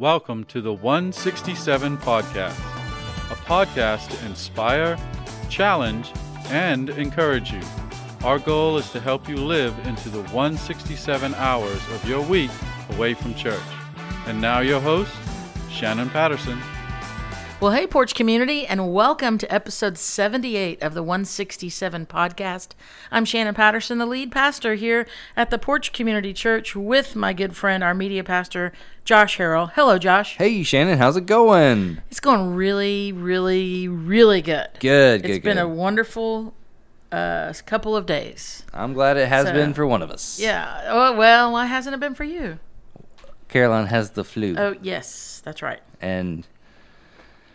Welcome to the 167 Podcast, a podcast to inspire, challenge, and encourage you. Our goal is to help you live into the 167 hours of your week away from church. And now, your host, Shannon Patterson. Well, hey, Porch community, and welcome to episode 78 of the 167 podcast. I'm Shannon Patterson, the lead pastor here at the Porch Community Church with my good friend, our media pastor, Josh Harrell. Hello, Josh. Hey, Shannon, how's it going? It's going really, really, really good. Good, It's been good. a wonderful uh, couple of days. I'm glad it has So- been for one of us. Yeah. Oh, well, why hasn't it been for you? Caroline has the flu, Oh, yes, that's right. and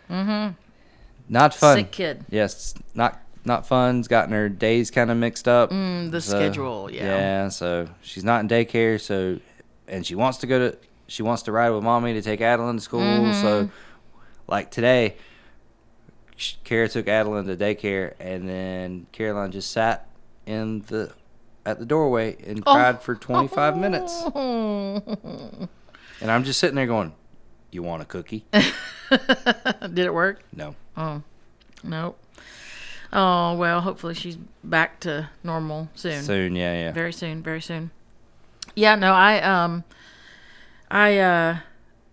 not fun. Sick kid. Yes, not not fun's gotten her days kind of mixed up. Mm, the So, schedule, yeah. Yeah, so she's not in daycare. So, and she wants to go to she wants to ride with mommy to take Adeline to school. Mm-hmm. So, like today, Kara took Adeline to daycare, and then Caroline just sat in the at the doorway and Oh. cried for 25 minutes. And I'm just sitting there going, "You want a cookie?" Did it work? no. Oh, nope. Oh, well, hopefully she's back to normal soon. Soon, yeah, yeah. Very soon, very soon. Yeah, no, I um I uh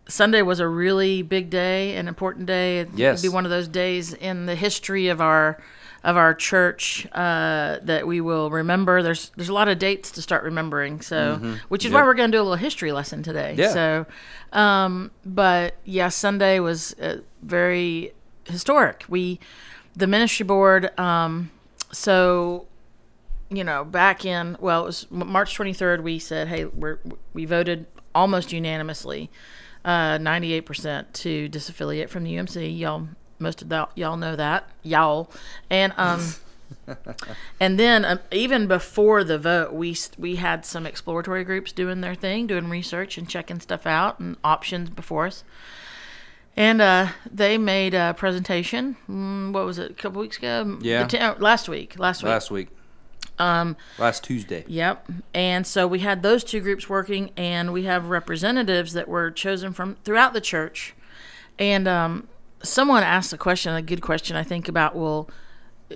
Sunday was a really big day, an important day. It'd Yes. be one of those days in the history of our of our church uh, that we will remember. There's there's a lot of dates to start remembering, so which is why Mm-hmm. We're going to do a little history lesson today. Yeah. So, um, but yeah, Sunday was uh, very historic. We the ministry board. Um, so you know, back in well, it was March 23rd. We said, hey, we're we voted almost unanimously, uh, 98% to disaffiliate from the UMC. Y'all, most of that, y'all know that, y'all, and um. And then, um, even before the vote, we we had some exploratory groups doing their thing, doing research and checking stuff out and options before us. And uh, they made a presentation. Mm, what was it? A couple weeks ago? Yeah. Ten- uh, last week. Last week. Last week. Um. Last Tuesday. Yep. And so we had those two groups working, and we have representatives that were chosen from throughout the church. And um, someone asked a question, a good question, I think, about well,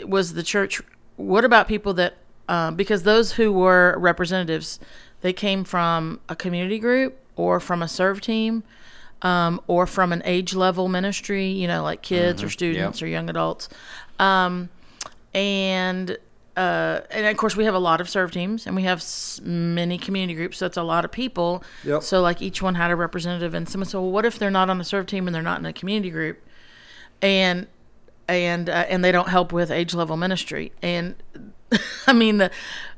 was the church, what about people that, uh, because those who were representatives, they came from a community group or from a serve team. Um, or from an age level ministry, you know, like kids or students or young adults. Um, and uh, and of course we have a lot of serve teams and we have s- many community groups so it's a lot of people Yep. so like each one had a representative and someone said well what if they're not on the serve team and they're not in a community group and and uh, and they don't help with age level ministry and i mean the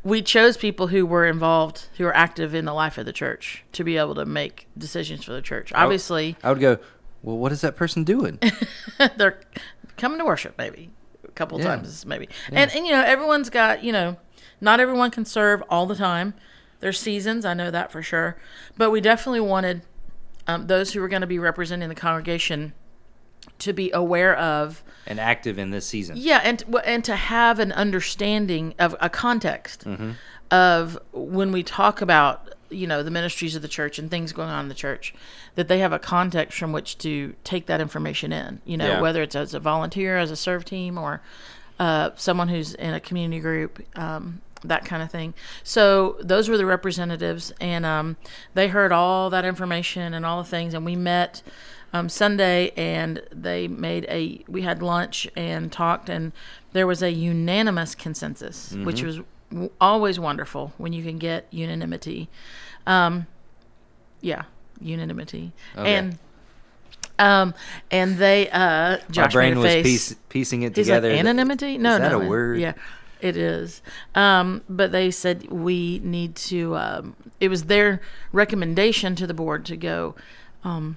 we chose people who were involved who are active in the life of the church to be able to make decisions for the church obviously I would go. Well, what is that person doing? they're coming to worship maybe a couple Yeah. times maybe and and you know everyone's got you know not everyone can serve all the time there's seasons i know that for sure but we definitely wanted um, those who were going to be representing the congregation to be aware of and active in this season. yeah, and and to have an understanding of a context of when we talk about you know the ministries of the church and things going on in the church, that they have a context from which to take that information in. You know, Yeah. whether it's as a volunteer, as a serve team, or uh, someone who's in a community group. Um, that kind of thing. So those were the representatives, and um, they heard all that information and all the things. And we met um, Sunday, and they made a. We had lunch and talked, and there was a unanimous consensus, which was w- always wonderful when you can get unanimity. Um, yeah, unanimity, Okay. and um, and they uh, Josh My brain was piece, piecing it Is together. that anonymity? No, is that no. a word? Yeah, it is. Um, but they said we need to. Um, it was their recommendation to the board to go um,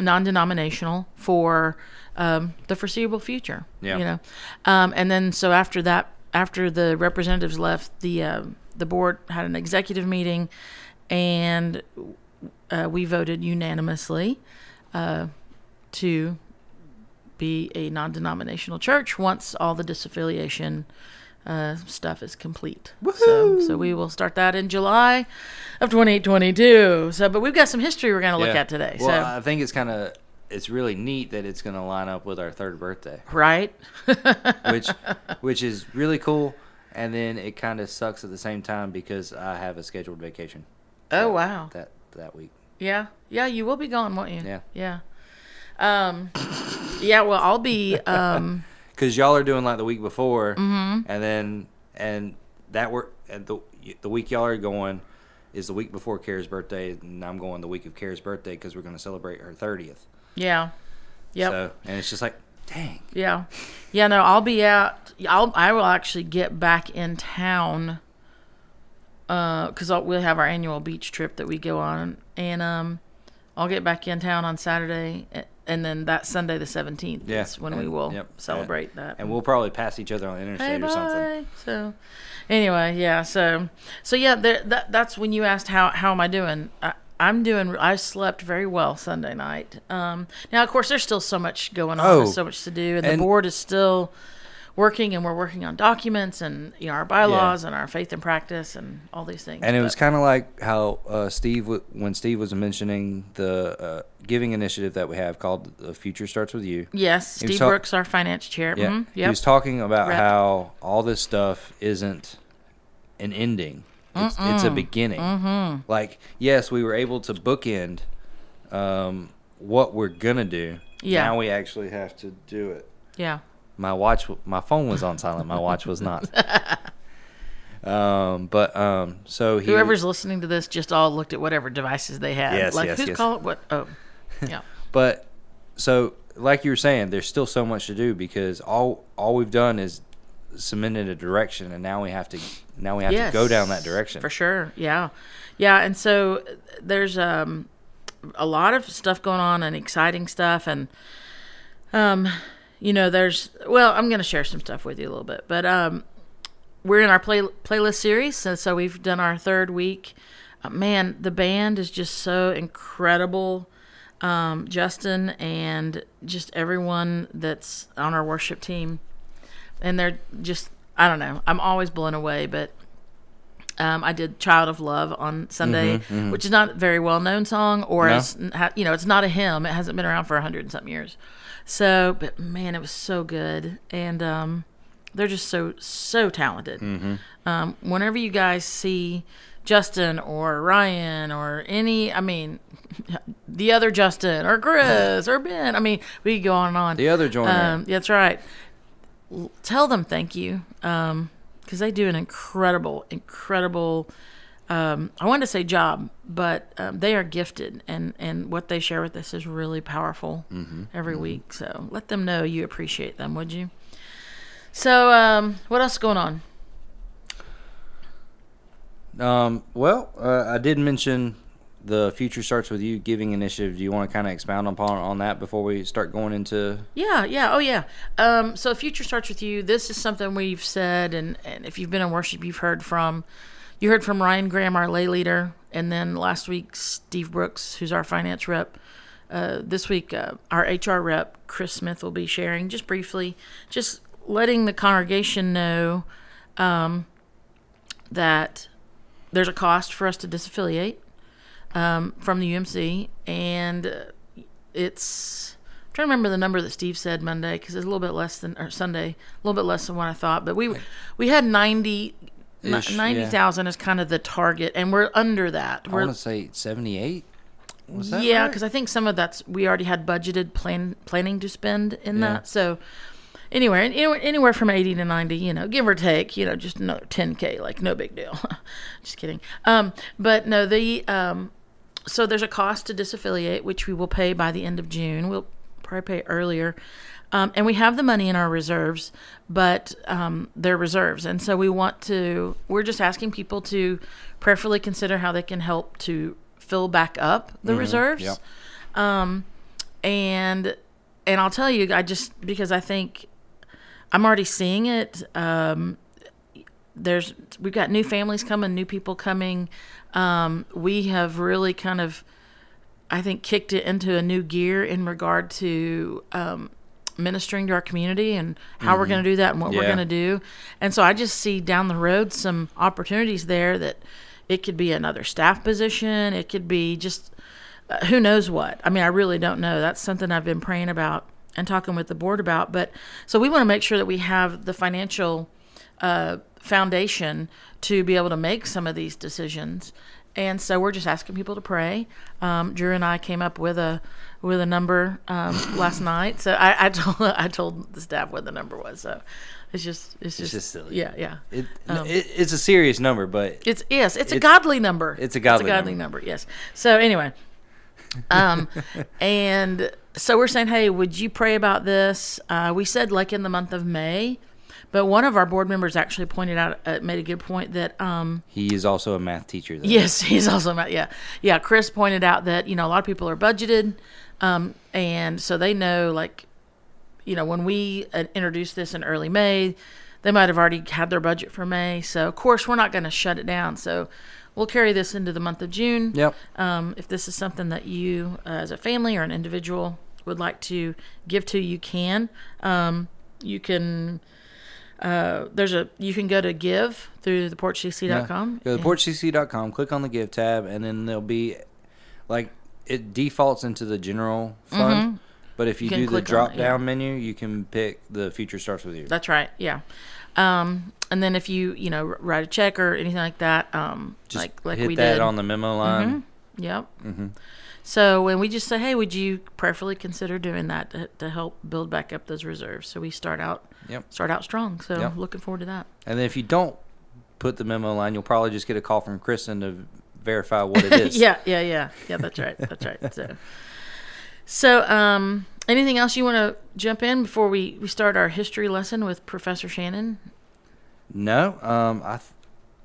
non-denominational for um, the foreseeable future. Yeah. You know, um, and then so after that, after the representatives left, the um the board had an executive meeting, and uh, we voted unanimously uh, to be a non-denominational church once all the disaffiliation uh, stuff is complete. So, so we will start that in July of 2022. So, but we've got some history we're going to look Yeah. at today. Well, so, I think it's kind of it's really neat that it's going to line up with our third birthday, right? which which is really cool. And then it kind of sucks at the same time because I have a scheduled vacation Oh that- wow. that that week. Yeah, yeah, you will be gone, won't you? Yeah. yeah. Um, yeah. Well, I'll be. Um, because y'all are doing like the week before, Mm-hmm. and then and that work and the the week y'all are going is the week before Kara's birthday, and I'm going the week of Kara's birthday because we're going to celebrate her thirtieth. yeah. Yep. So and it's just like, dang. Yeah, yeah. No, I'll be out. I'll I will actually get back in town. Uh, because we'll have our annual beach trip that we go on, and um, I'll get back in town on Saturday, and then that Sunday the seventeenth Yeah, is when we will yep, celebrate that. And we'll probably pass each other on the Hey, interstate or something. So, anyway, yeah. So, so yeah. There, that that's when you asked how how am I doing. I, I'm doing. I slept very well Sunday night. Um, now, of course, there's still so much going on. Oh, There's so much to do, and, and- the board is still working, and we're working on documents and you know our bylaws and our faith and practice and all these things. And it was kind of like how uh, Steve, w- when Steve was mentioning the uh, giving initiative that we have called "The Future Starts with You." yes, Steve talk- Brooks, our finance chair. Yeah, Mhm, he was talking about Rep. how all this stuff isn't an ending; it's, it's a beginning. Mm-hmm. Like, yes, we were able to bookend um, what we're gonna do. Yeah. Now we actually have to do it. yeah. My watch, my phone was on silent. My watch was not. um, but um, so he Whoever's listening to this just all looked at whatever devices they had. Yes, like yes, who's yes. calling what? Oh, yeah. But so, like you were saying, there's still so much to do because all all we've done is cemented a direction, and now we have to now we have to go down that direction. for sure. Yeah, yeah. And so there's um a lot of stuff going on and exciting stuff, and um you know there's well I'm gonna share some stuff with you a little bit, but um we're in our play playlist series, so, so we've done our third week. Uh, man, the band is just so incredible. Um, Justin and just everyone that's on our worship team and they're just I don't know. I'm always blown away, but um, I did "Child of Love" on Sunday, which is not a very well known song, or No. it's, you know, it's not a hymn. It hasn't been around for a hundred and something years. So, but man, it was so good, and um, they're just so so talented. Um, whenever you guys see Justin or Ryan or any, I mean, the other Justin or Chris or Ben, I mean, we could go on and on. The other joiner. Um, that's right. L- Tell them thank you because they do an incredible, incredible. Um, I wanted to say job, but um, they are gifted, and and what they share with us is really powerful every week. So let them know you appreciate them, would you? So um, what else is going on? Um, well, uh, I did mention the future starts with you giving initiative. Do you want to kind of expound upon on that before we start going into? Yeah, yeah, oh yeah. Um, so future starts with you. This is something we've said, and and if you've been in worship, you've heard from, you heard from Ryan Graham, our lay leader, and then last week, Steve Brooks, who's our finance rep. Uh, this week, uh, our HR rep, Chris Smith, will be sharing just briefly, just letting the congregation know um, that there's a cost for us to disaffiliate um, from the UMC, and uh, it's I'm trying to remember the number that Steve said Monday because it's a little bit less than or Sunday, a little bit less than what I thought. But we we had 90 Ninety thousand is kind of the target, and we're under that. I We're want to say seventy-eight. Was that yeah, right? because I think some of that's we already had budgeted plan planning to spend in Yeah. that. So anywhere, anywhere, anywhere from eighty to ninety, you know, give or take, you know, just another ten k, like no big deal. just kidding. Um, but no, the um, so there's a cost to disaffiliate, which we will pay by the end of June. We'll probably pay earlier. Um, and we have the money in our reserves, but um, they're reserves. And so we want to, we're just asking people to prayerfully consider how they can help to fill back up the reserves. yep. Um, and, and I'll tell you, I just, because I think I'm already seeing it. Um, there's, we've got new families coming, new people coming. Um, we have really kind of, I think, kicked it into a new gear in regard to um, ministering to our community and how we're going to do that and what we're Mm-hmm. Going to do. And so I just see down the road some opportunities there that it could be another staff position. It could be just uh, who knows what. I mean, I really don't know. That's something I've been praying about and talking with the board about. But so we want to make sure that we have the financial uh, foundation to be able to make some of these decisions. And so we're just asking people to pray. Um, Drew and I came up with a with a number um, last night. So I, I told I told the staff what the number was. So it's just it's just, just silly. Yeah, yeah. It, Um, it, it's a serious number, but It's yes, it's, a godly number. it's a godly number. Yes. So anyway, um, and so we're saying, hey, would you pray about this? Uh, we said like in the month of May, but one of our board members actually pointed out, uh, made a good point that um, he is also a math teacher. Though. Yes, he's also math. Yeah, yeah. Chris pointed out that you know a lot of people are budgeted, um, and so they know like, you know, when we uh, introduced this in early May, they might have already had their budget for May. So of course we're not going to shut it down. So we'll carry this into the month of June. Yep. Um, if this is something that you, uh, as a family or an individual, would like to give to, you can. Um, you can. Uh, there's a you can go to give through the porchcc.com. Go to porchcc.com, click on the give tab, and then there'll be like it defaults into the general fund. But if you, Mm-hmm. do the click on it, drop yeah. down menu, you can pick the future starts with you. That's right. Yeah. Um, and then if you you know write a check or anything like that, um, Just like like hit we that did. on the memo line. Yep. So when we just say, hey, would you prayerfully consider doing that to, to help build back up those reserves? So we start out Yep. start out strong. So Yep. looking forward to that. And then if you don't put the memo line, you'll probably just get a call from Kristen to verify what it is. yeah, yeah, yeah, yeah. That's right. That's right. So, so um, anything else you want to jump in before we we start our history lesson with Professor Shannon? No, um, I, th-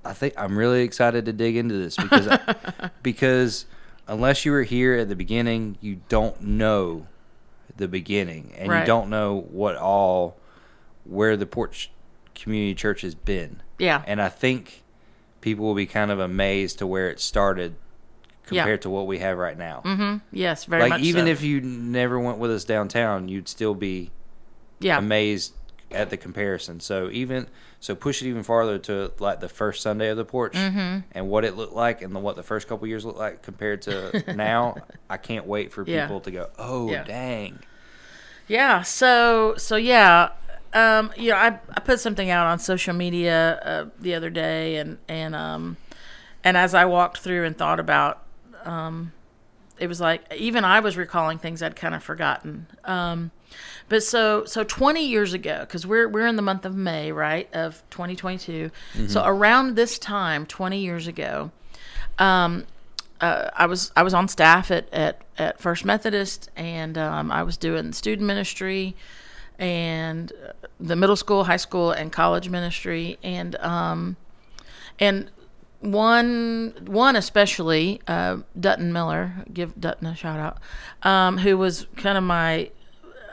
I think I'm really excited to dig into this because because unless you were here at the beginning, you don't know the beginning, and Right. you don't know what all where the Porch Community Church has been. Yeah. And I think people will be kind of amazed to where it started Yeah. compared to what we have right now. Mm-hmm. Yes, very like even so. if you never went with us downtown, you'd still be yeah, amazed at the comparison. So even so, push it even farther to like the first Sunday of the porch Mm-hmm. and what it looked like, and the, what the first couple years looked like compared to now. I can't wait for Yeah. people to go, "Oh, Yeah. dang!" Yeah. So so yeah. Um, you know, I, I put something out on social media uh, the other day, and and um, and as I walked through and thought about, um, it was like even I was recalling things I'd kind of forgotten. Um, but so so 20 years ago, because we're we're in the month of May, right, of 2022. So around this time, 20 years ago, um, uh, I was I was on staff at at, at First Methodist, and um, I was doing student ministry, and uh, the middle school, high school, and college ministry, and um, and one one especially uh, Dutton Miller, give Dutton a shout out, um, who was kind of my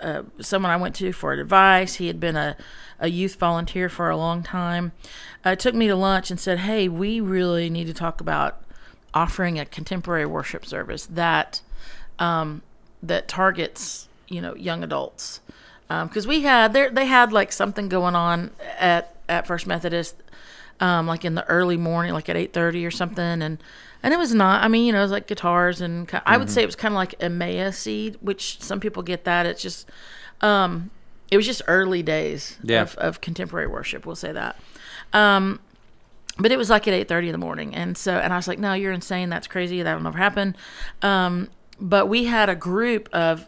uh, someone I went to for advice. He had been a, a youth volunteer for a long time. Uh, took me to lunch and said, "Hey, we really need to talk about offering a contemporary worship service that um, that targets you know young adults." Because we had there, they had like something going on at at First Methodist, um, like in the early morning, like at eight thirty or something, and and it was not. I mean, you know, it was like guitars and ki- I would say it was kind of like Emmaus seed, which some people get that. It's just, um, it was just early days Yeah. of, of contemporary worship. We'll say that. Um, but it was like at 8.30 in the morning and so and i was like no you're insane that's crazy that'll never happen um, but we had a group of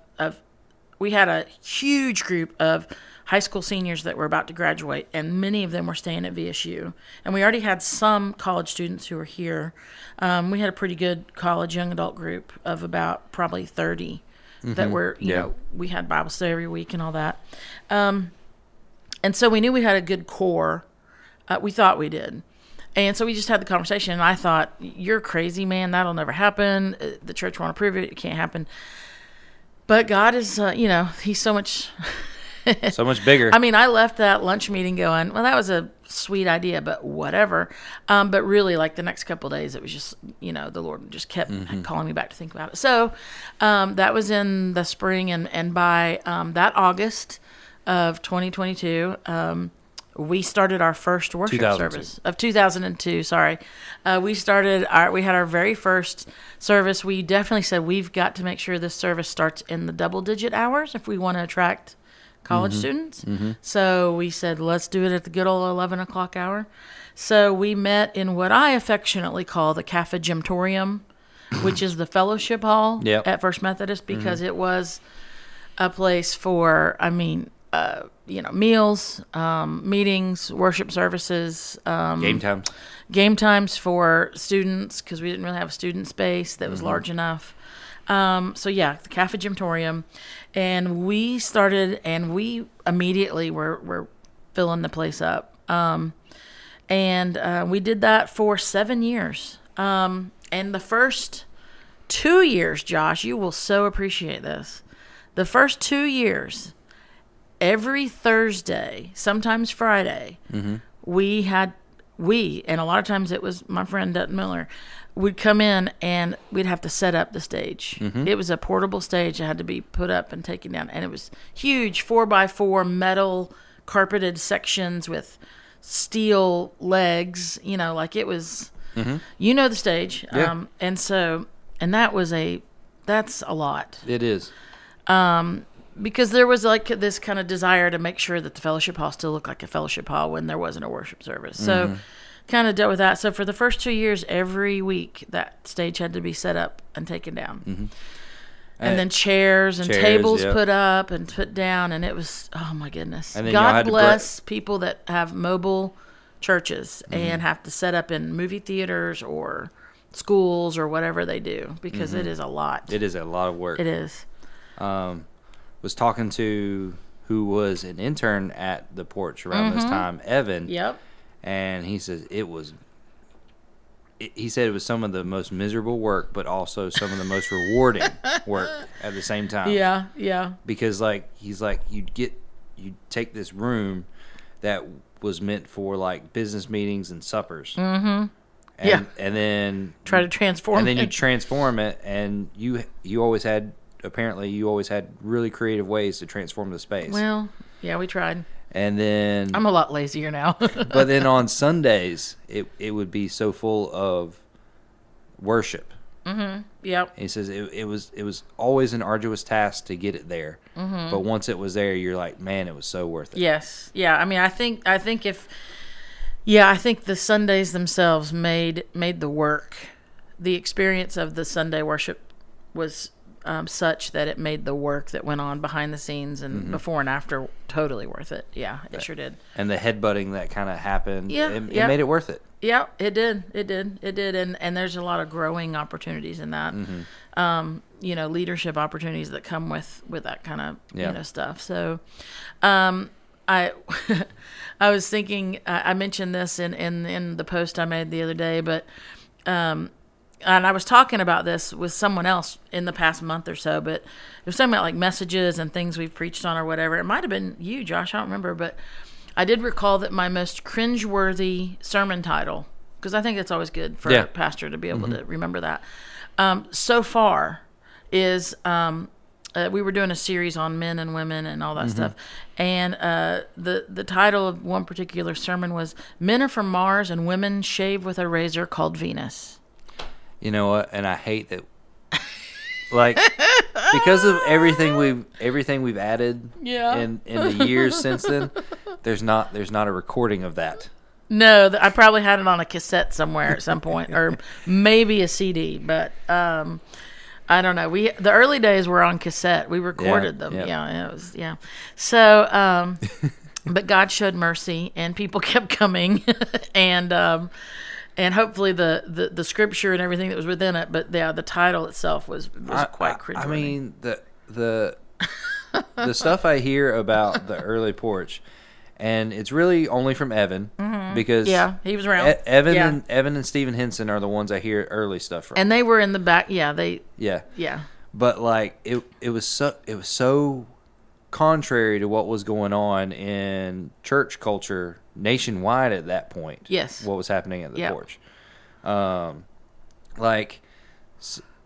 we had a huge group of high school seniors that were about to graduate and many of them were staying at vsu and we already had some college students who were here um, we had a pretty good college young adult group of about probably 30 that were you Yeah. know we had bible study every week and all that um, and so we knew we had a good core uh, we thought we did. And so we just had the conversation, and I thought, "You're crazy, man. That'll never happen. Uh, The church won't approve it. It can't happen." But God is, uh, you know, He's so much. So much bigger. I mean, I left that lunch meeting going, "Well, that was a sweet idea, but whatever. Um, but really, like the next couple days, it was just you know the Lord just kept calling me back to think about it. So um, that was in the spring, and and by um, that August of 2022. We started our first worship service of 2002 sorry. Uh, we started our we had our very first service. We definitely said we've got to make sure this service starts in the double digit hours if we want to attract college students. So we said let's do it at the good old 11 o'clock hour. So we met in what i affectionately call the cafe gymtorium which is the fellowship hall Yep. at first methodist because it was a place for i mean uh, you know meals um, meetings worship services um, Game times, game times for students because we didn't really have a student space that was Mm-hmm. large enough. Um, so yeah the cafe gymtorium. And we started and we immediately were, were filling the place up. Um, and uh, we did that for seven years. Um, and the first two years josh you will so appreciate this. The first two years every Thursday, sometimes Friday, mm-hmm. we had we and a lot of times it was my friend Dutton Miller would come in and we'd have to set up the stage. Mm-hmm. It was a portable stage that had to be put up and taken down, and it was huge four by four metal carpeted sections with steel legs. You know, like it was. Mm-hmm. You know the stage, Yeah. um, and so and that was a that's a lot It is. Um, because there was like this kind of desire to make sure that the fellowship hall still looked like a fellowship hall when there wasn't a worship service. So Mm-hmm. kind of dealt with that. So for the first two years, every week that stage had to be set up and taken down. And Uh, then chairs and chairs, tables yep. put up and put down, and it was oh my goodness! And then y'all had God bless people that have mobile churches Mm-hmm. and have to set up in movie theaters or schools or whatever they do because it is a lot. Mm-hmm. It is a lot of work. it is. um, was talking to who was an intern at the porch around Mm-hmm. this time, Evan, Yep. and he says it was. It, he said it was some of the most miserable work, but also some of the most rewarding work at the same time. Yeah. Yeah. because like he's like you'd get you'd take this room that was meant for like business meetings and suppers. Mm-hmm. And, Yeah. and then Try to transform and then you transform it, and you you always had apparently you always had really creative ways to transform the space. Well, yeah, we tried. and then I'm a lot lazier now. but then on Sundays it it would be so full of worship. yep. He says it, it was it was always an arduous task to get it there, Mm-hmm. but once it was there, you're like, man, it was so worth it. Yes. Yeah. I mean, I think I think if yeah, I think the Sundays themselves made made the work, the experience of the Sunday worship was um, such that it made the work that went on behind the scenes and Mm-hmm. before and after totally worth it. Yeah, it sure did. and the headbutting that kind of happened, Yeah, it, it yeah. made it worth it. Yeah, it did. It did. It did. And and there's a lot of growing opportunities in that. Um, you know, leadership opportunities that come with with that kind of Yeah. you know stuff. So, um, I I was thinking I I mentioned this in in in the post I made the other day, but um, and I was talking about this with someone else in the past month or so, but it was talking about like messages and things we've preached on or whatever. It might have been you, Josh. I don't remember, but I did recall that my most cringeworthy sermon title, because I think it's always good for Yeah. a pastor to be able to remember that. Um, so far, is um, uh, we were doing a series on men and women and all that stuff, and uh, the the title of one particular sermon was "Men are from Mars and women shave with a razor called Venus." You know what? And I hate that, like, because of everything we've everything we've added Yeah. in in the years since then. There's not there's not a recording of that. No, th- I probably had it on a cassette somewhere at some point, or maybe a CD. But um, I don't know. We the early days were on cassette. We recorded them. yeah. Yeah, it was yeah. So, um, but God showed mercy, and people kept coming, and um, and hopefully the, the the scripture and everything that was within it. But yeah, the title itself was was I- quite cringeworthy. I mean the the the stuff I hear about the early porch, and it's really only from Evan because Mm-hmm. yeah, he was around. E- Evan yeah. and Evan and Stephen Henson are the ones I hear early stuff from. and they were in the back. Yeah, they yeah, yeah. but like it it was so it was so contrary to what was going on in church culture nationwide at that point. Yes. What was happening at the Yep. porch. Um, like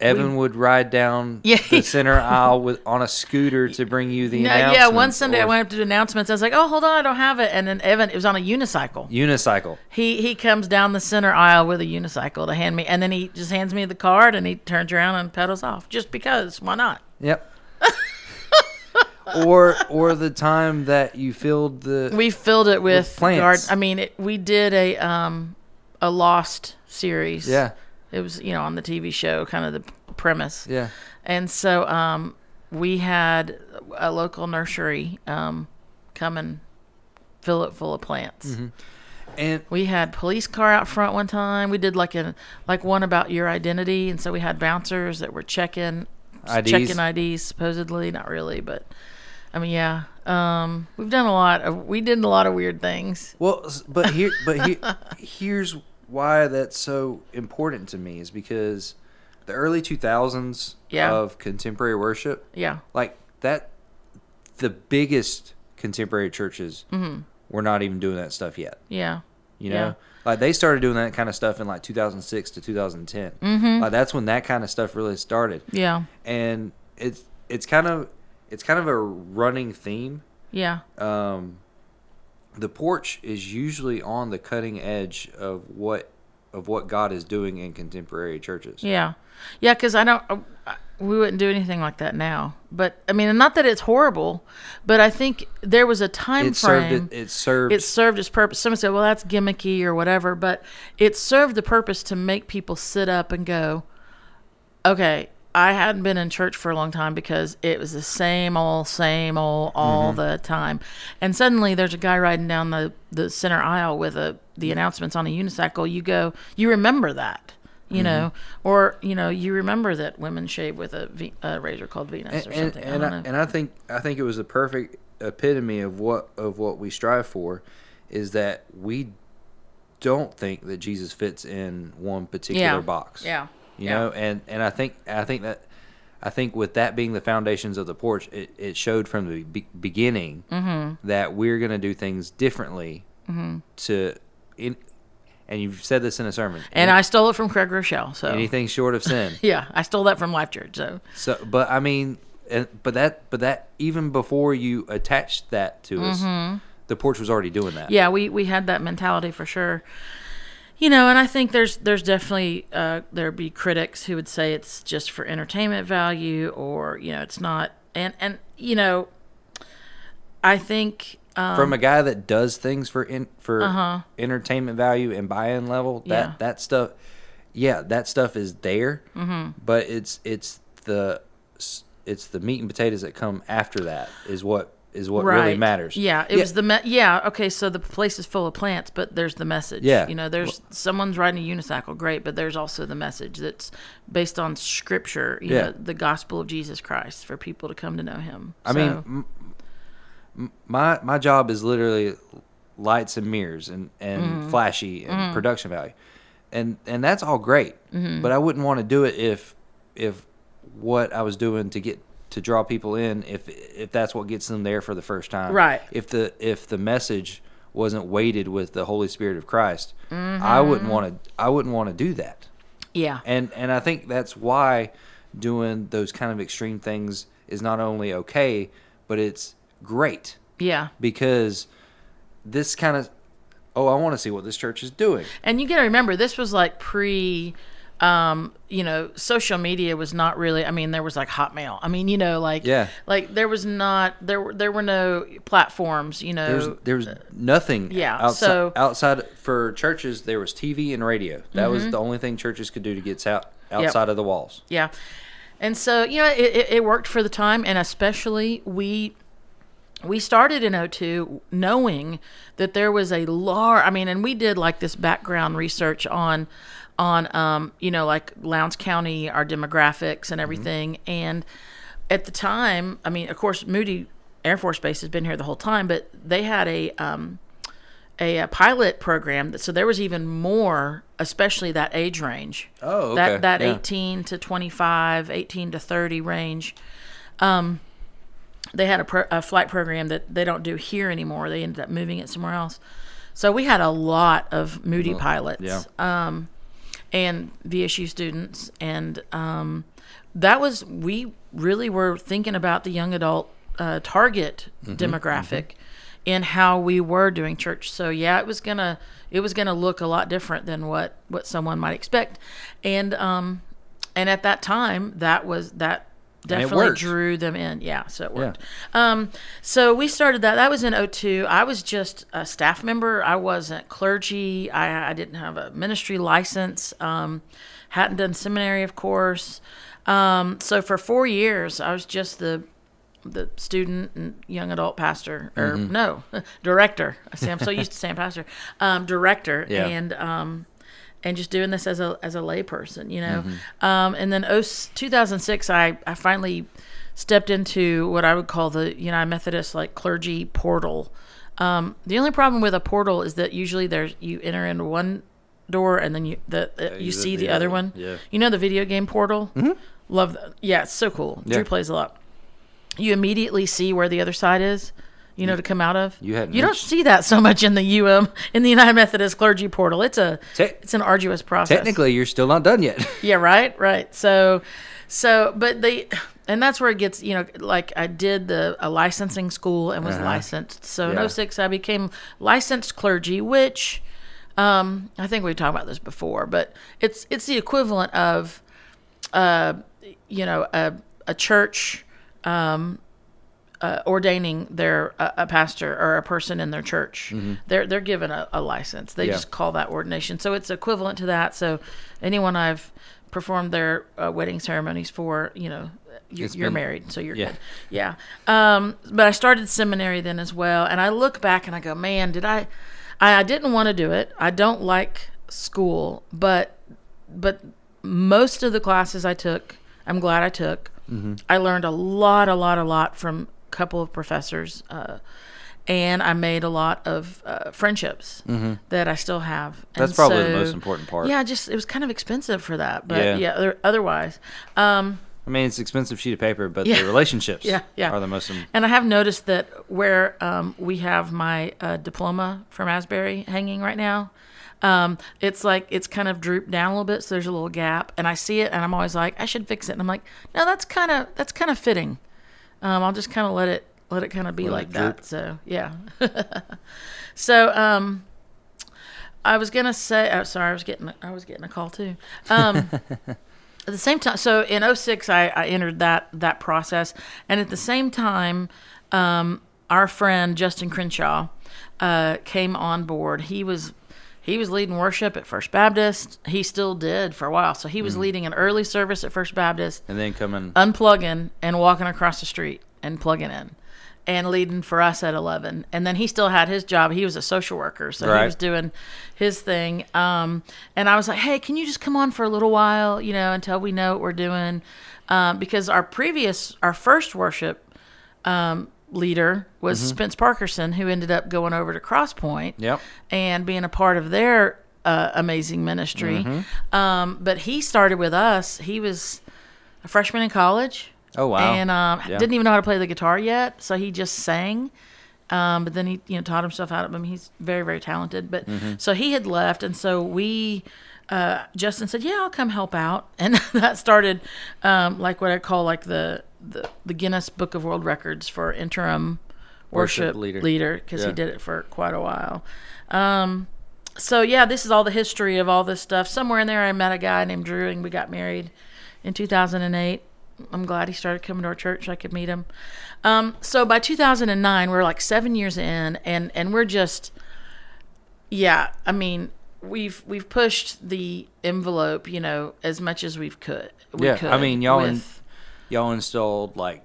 Evan would ride down Yeah. the center aisle with on a scooter to bring you the No, announcement. yeah, one Sunday I went up to do announcements. I was like, "Oh, hold on, I don't have it." And then Evan, it was on a unicycle. unicycle. He he comes down the center aisle with a unicycle to hand me, and then he just hands me the card, and he turns around and pedals off. Just because, why not? Yep. Or or the time that you filled the We filled it with, plants. garden. I mean, it, we did a um a Lost series. yeah it was you know on the TV show, kind of the premise. yeah And so um, we had a local nursery um, come and fill it full of plants. and We had police car out front one time. We did like a like one about your identity, and so we had bouncers that were checking IDs. checking IDs supposedly, not really, but I mean, yeah. Um, we've done a lot of we did a lot of weird things. Well, but here, but here, here's why that's so important to me is because the early 2000s Yeah. of contemporary worship, Yeah, like that, the biggest contemporary churches were not even doing that stuff yet. yeah, You know, Mm-hmm. Yeah. like they started doing that kind of stuff in like 2006 to 2010. Mm-hmm. Like that's when that kind of stuff really started, yeah, and it's it's kind of it's kind of a running theme yeah, um, the porch is usually on the cutting edge of what of what God is doing in contemporary churches. yeah, yeah. Because I don't. We wouldn't do anything like that now. But I mean, not that it's horrible, but I think there was a time It served it, it served it served its purpose. Someone said, "Well, that's gimmicky or whatever," but it served the purpose to make people sit up and go, "Okay, I hadn't been in church for a long time because it was the same old, same old all mm-hmm. the time." And suddenly, there's a guy riding down the the center aisle with a the announcements on a unicycle. You go, you remember that. You mm-hmm. know, or you know, you remember that women shave with a, v, a razor called Venus or and, something. and, I I, don't know. and I think I think it was a perfect epitome of what of what we strive for is that we don't think that Jesus fits in one particular yeah, box. Yeah, You yeah. know, and and I think I think that I think with that being the foundations of the porch, it, it showed from the be- beginning Mm-hmm. that we're going to do things differently to in and you've said this in a sermon. And Any- I stole it from Craig Groeschel. So anything short of sin. Yeah, I stole that from Life Church. So So, but I mean, and, but that, but that, even before you attached that to us, the porch was already doing that. Mm-hmm. yeah, we we had that mentality for sure. You know, and I think there's there's definitely uh, there'd be critics who would say it's just for entertainment value, or you know, it's not. And and you know, I think um, From a guy that does things for in, for entertainment value and buy-in level, that Uh-huh. Yeah. that stuff, yeah, that stuff is there. Mm-hmm. But it's it's the it's the meat and potatoes that come after that is what is what really matters. Yeah, it was the me- yeah. Okay, so the place is full of plants, but there's the message. Yeah. you know, there's someone's riding a unicycle, great, but there's also the message that's based on Scripture. You Yeah. know, the gospel of Jesus Christ for people to come to know Him. I So- mean, m- my my job is literally lights and mirrors and and Mm-hmm. flashy and production value, and and that's all great. Mm-hmm. But I wouldn't want to do it if if what I was doing to get to draw people in if if that's what gets them there for the first time. Right. If the if the message wasn't weighted with the Holy Spirit of Christ, Mm-hmm. I wouldn't want to I wouldn't want to do that yeah, and and I think that's why doing those kind of extreme things is not only okay, but it's great yeah. because this kind of oh, I want to see what this church is doing. And you got to remember, this was like pre, um, you know, social media was not really. I mean, there was like Hotmail. I mean, you know, like Yeah. like there was not there were there were no platforms. You know, there was nothing yeah, outside so- outside for churches there was TV and radio. That was the only thing churches could do to get out outside of the walls. Yeah. And so, you know, it, it, it worked for the time. And especially, we we started in 02 knowing that there was a large, I mean, and we did like this background research on, on, um, you know, like Lowndes County, our demographics and everything. And at the time, I mean, of course, Moody Air Force Base has been here the whole time, but they had a, um, a, a pilot program that so there was even more especially that age range Oh, okay. that that Yeah. 18 to 25 18 to 30 range um they had a, pro, a flight program that they don't do here anymore. They ended up moving it somewhere else. So we had a lot of Moody pilots. yeah. Um, and VSU students, and um, that was we really were thinking about the young adult uh, target demographic in how we were doing church. So yeah, it was gonna it was gonna look a lot different than what what someone might expect, and um, and at that time that was that definitely drew them in. Yeah, so it worked. Um, so we started that. That was in 02. I was just a staff member. I wasn't clergy. I, I didn't have a ministry license. Um, hadn't done seminary, of course. Um, so for four years, I was just the the student and young adult pastor, or Mm-hmm. no, director. I say I'm so used to saying pastor, um, director, Yeah. and um, and just doing this as a as a layperson, you know. Mm-hmm. Um, and then oh, 2006, I I finally stepped into what I would call the United Methodist like clergy portal. Um, the only problem with a portal is that usually there's you enter into one door and then you the uh, you you see the the, other other- one. yeah. You know the video game Portal. Mm-hmm. Love that. Yeah, it's so cool. Yeah. Drew plays a lot. You immediately see where the other side is. You know to come out of. you You don't see that so much in the UM in the United Methodist Clergy Portal. It's a Te- it's an arduous process. Technically, you're still not done yet. Yeah, right, right. So, so, but they, and that's where it gets, you know, like I did the a licensing school and was Uh-huh. licensed. So Yeah. in 06, I became licensed clergy, which, um, I think we talked about this before, but it's it's the equivalent of, uh, you know, a a church, um, uh, ordaining their a, a pastor or a person in their church. They're they're given a, a license. They Mm-hmm. Yeah. just call that ordination. So it's equivalent to that. So anyone I've performed their uh, wedding ceremonies for, you know, you, you're been- married, so you're yeah. good. Yeah. Um, but I started seminary then as well, and I look back and I go, man, did I? I, I didn't want to do it. I don't like school, but but most of the classes I took, I'm glad I took. Mm-hmm. I learned a lot, a lot, a lot from couple of professors, uh, and I made a lot of uh, friendships that I still have. Mm-hmm. That's And probably the most important part. Yeah, just it was kind of expensive for that, but Yeah. yeah, other, otherwise. Um, I mean, it's expensive sheet of paper, but Yeah. the relationships Yeah, yeah. are the most. im- And I have noticed that where um, we have my uh, diploma from Asbury hanging right now, um, it's like it's kind of drooped down a little bit, so there's a little gap. And I see it, and I'm always like, I should fix it. And I'm like, no, that's kind of that's kind of fitting. Um, I'll just kind of let it let it kind of be Let like that. So yeah. so um, I was gonna say, oh, sorry, I was getting I was getting a call too. Um, at the same time so in 06 I, I entered that that process and at the same time um, our friend justin crenshaw uh, came on board he was he was leading worship at first baptist. He still did for a while. So he was leading an early service at first baptist And then coming. unplugging and walking across the street and plugging in and leading for us at 11 and then he still had his job. He was a social worker so Right. he was doing his thing. Um, and i was like hey can you just come on for a little while you know until we know what we're doing? Um, because our previous our first worship um, leader was spence parkerson who ended up going over to crosspoint Yep. and being a part of their uh, amazing ministry um, but he started with us he was a freshman in college Oh wow. and um, Yeah. didn't even know how to play the guitar yet, so he just sang. Um, but then he, you know, taught himself how to. I mean, he's very, very talented. But Mm-hmm. so he had left, and so we, uh, Justin said, "Yeah, I'll come help out," and that started, um, like what I call like the the, the Guinness Book of World Records for interim Worship worship, leader. leader because Yeah. he did it for quite a while. Um, so yeah, this is all the history of all this stuff. Somewhere in there, I met a guy named Drew, and we got married in 2008. I'm glad he started coming to our church. so I could meet him. Um, so by 2009, we're like seven years in, and and we're just, yeah. I mean, we've we've pushed the envelope, you know, as much as we've could. We Yeah, could I mean, y'all in- with- Y'all installed like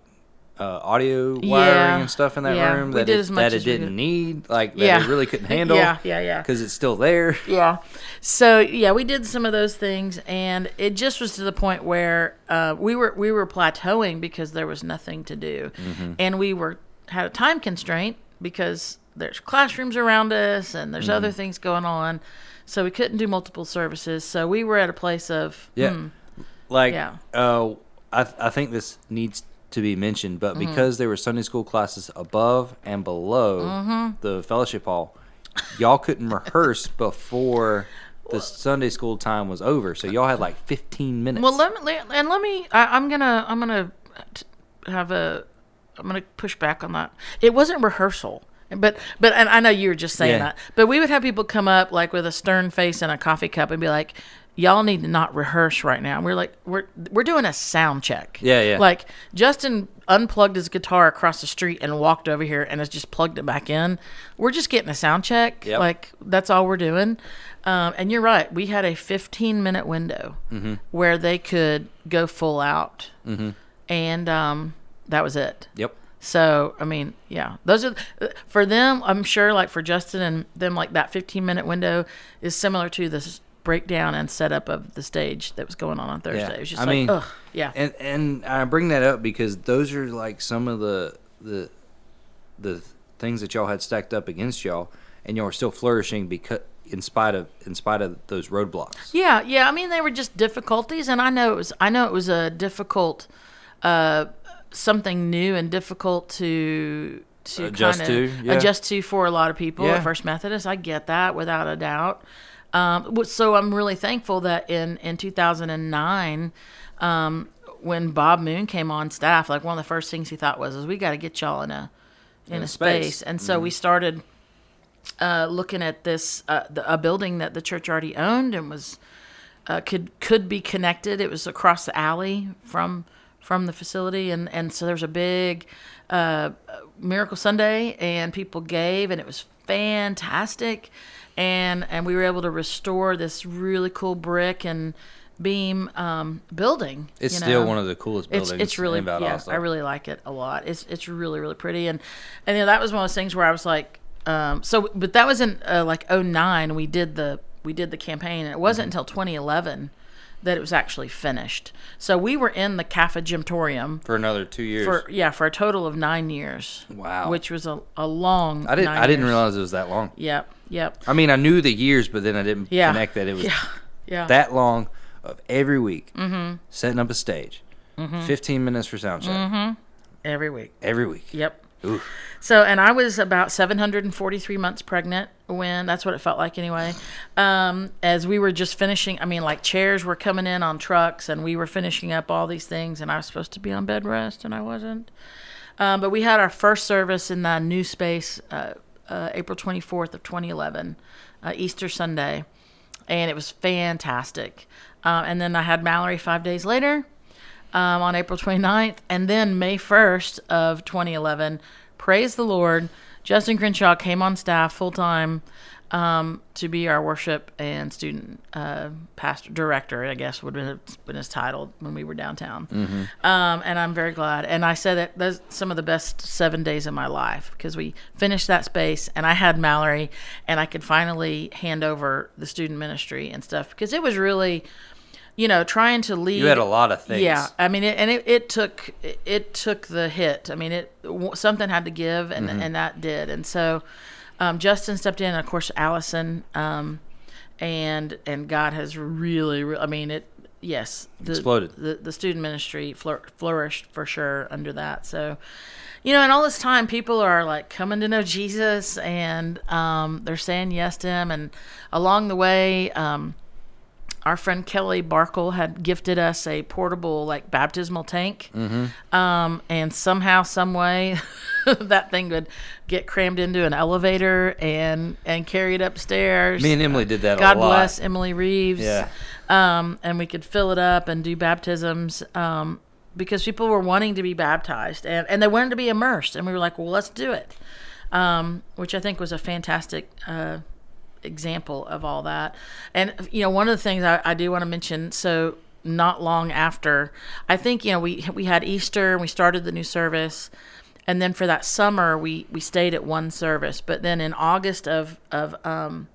uh, audio wiring Yeah. and stuff in that Yeah, room we that it, that it didn't need, like that Yeah. it really couldn't handle. Yeah, yeah, yeah. Because it's still there. Yeah. So yeah, we did some of those things, and it just was to the point where uh, we were we were plateauing because there was nothing to do, and we were had a time constraint because there's classrooms around us and there's other things going on, so we couldn't do multiple services. So we were at a place of Yeah. hmm, Like, Yeah. uh, I I think this needs to be mentioned, but because there were Sunday school classes above and below Mm-hmm. the fellowship hall, y'all couldn't rehearse before the Sunday school time was over. So y'all had like 15 minutes. Well, let me and let me. I, I'm gonna I'm gonna have a. I'm gonna push back on that. It wasn't rehearsal, but but and I know you were just saying Yeah. that. But we would have people come up like with a stern face and a coffee cup and be like, "Y'all need to not rehearse right now." And we're like, we're we're doing a sound check. Yeah, yeah. Like Justin unplugged his guitar across the street and walked over here and has just plugged it back in. We're just getting a sound check. Yep. Like that's all we're doing. Um, and you're right. We had a 15 minute window Mm-hmm. where they could go full out, mm-hmm. and um, that was it. yep. So I mean, yeah, those are for them. I'm sure, like for Justin and them, like that 15 minute window is similar to this breakdown and setup of the stage that was going on on Thursday. It was just I like, mean, ugh, yeah, And and I bring that up because those are like some of the the the things that y'all had stacked up against y'all, and y'all are still flourishing because in spite of in spite of those roadblocks. Yeah, yeah. I mean, they were just difficulties, and I know it was. I know it was a difficult, uh, something new and difficult to to Adjust kind to, yeah. adjust to for a lot of people Yeah. at First Methodist. I get that without a doubt. Um, so I'm really thankful that in in 2009. Um, when Bob Moon came on staff, like one of the first things he thought was, "Is we got to get y'all in a in, In a space. space. And so we started uh, looking at this uh, the, a building that the church already owned and was uh, could could be connected. It was across the alley from from the facility, and and so there was a big uh, Miracle Sunday, and people gave, and it was fantastic, and and we were able to restore this really cool brick and beam um, building. It's still know. one of the coolest buildings. it's really in yeah. I really like it a lot. It's it's really really pretty and and you know, that was one of those things where I was like um so but that was in uh, like 09 we did the we did the campaign and it wasn't Mm-hmm. until 2011 that it was actually finished. So we were in the Cafe Gymtorium for another two years. for yeah, for a total of 9 years. Wow. Which was a, a long I didn't nine I didn't realize it was that long. Yep. Yep. I mean, I knew the years, but then I didn't Yeah. connect that it was Yeah. Yeah. that long of every week mm-hmm. setting up a stage, mm-hmm. 15 minutes for sound check mm-hmm. every week. every week. Yep. Oof. So, and I was about 743 months pregnant when that's what it felt like anyway. Um, as we were just finishing, I mean, like chairs were coming in on trucks and we were finishing up all these things, and I was supposed to be on bed rest and I wasn't. Um, but we had our first service in the new space uh, uh, April 24th of 2011, uh, Easter Sunday, and it was fantastic. Um, and then I had Mallory five days later um, on April 29th, and then May 1st of 2011. Praise the Lord. Justin Crenshaw came on staff full time um, to be our worship and student uh, pastor director. I guess would have been his title when we were downtown. Um, and I'm very glad. And I said that that's some of the best seven days of my life because we finished that space, and I had Mallory, and I could finally hand over the student ministry and stuff because it was really you know, trying to lead. You had a lot of things. Yeah, I mean, it, and it, it took it, took the hit. I mean, it something had to give, and Mm-hmm. and that did. And so, um, Justin stepped in, and of course, Allison, um, and and God has really, re- I mean, it. Yes, the, Exploded. The the student ministry flour- flourished for sure under that. So. You know, and all this time, people are like coming to know Jesus, and um, they're saying yes to him. And along the way, um, our friend Kelly Barkle had gifted us a portable like baptismal tank, Mm-hmm. um, and somehow, some way, that thing would get crammed into an elevator and and carried upstairs. Me and Emily did that God a lot. bless Emily Reeves. Yeah. Um, and we could fill it up and do baptisms um, because people were wanting to be baptized and, and they wanted to be immersed. And we were like, well, let's do it, um, which I think was a fantastic uh, example of all that. And, you know, one of the things I, I do want to mention so, not long after, I think, you know, we, we had Easter and we started the new service. And then for that summer, we, we stayed at one service. But then in August of, of um,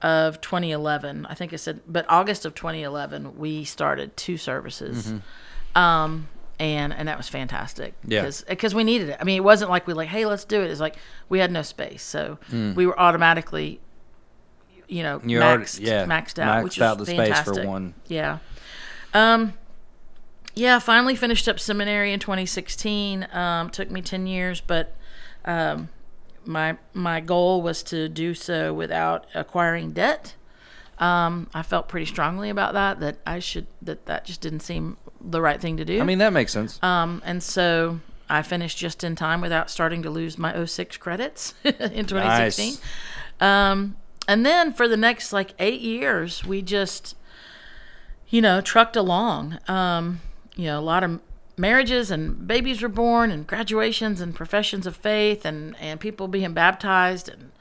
of 2011. I think I said, but August of 2011, we started two services. Um, and, and that was fantastic Mm-hmm. Yeah. because we needed it. I mean, it wasn't like we like, Hey, let's do it. It's like we had no space. So we were automatically, you know, Mm. You're already- maxed, yeah, maxed out, maxed which out was the space for fantastic. one. Yeah. Um, yeah, finally finished up seminary in 2016. Um, took me 10 years, but um, my my goal was to do so without acquiring debt. Um, I felt pretty strongly about that. That I should that that just didn't seem the right thing to do. I mean, that makes sense. Um, and so I finished just in time without starting to lose my 06 credits in 2016. Nice. Um, and then for the next like eight years, we just, you know, trucked along. Um, you know, a lot of marriages and babies were born and graduations and professions of faith and, and people being baptized and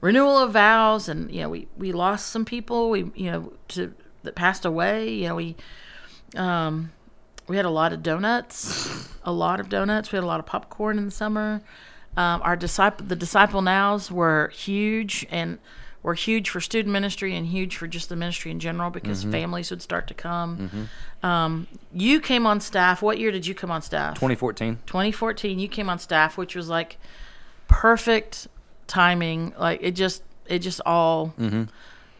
renewal of vows. And, you know, we, we lost some people we, you know, to, that passed away. You know, we, um, we had a lot of donuts, a lot of donuts. We had a lot of popcorn in the summer. Um, our disciple, the disciple nows were huge and were huge for student ministry and huge for just the ministry in general because families would start to come. Um, you came on staff. What year did you come on staff? 2014. 2014. You came on staff, which was like perfect timing. Like it just, it just all,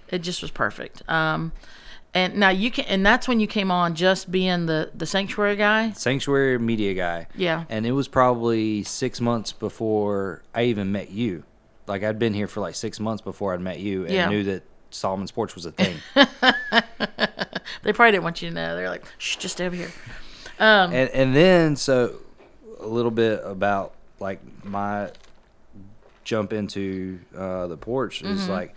it just was perfect. Um, and now you can, and that's when you came on just being the the sanctuary guy. Sanctuary media guy. Yeah. And it was probably six months before I even met you. Like I'd been here for like six months before I'd met you and Yeah. knew that Solomon Sports was a thing. They probably didn't want you to know. They're like, shh, just stay over here. Um, and and then so a little bit about like my jump into uh, the porch is Mm-hmm. like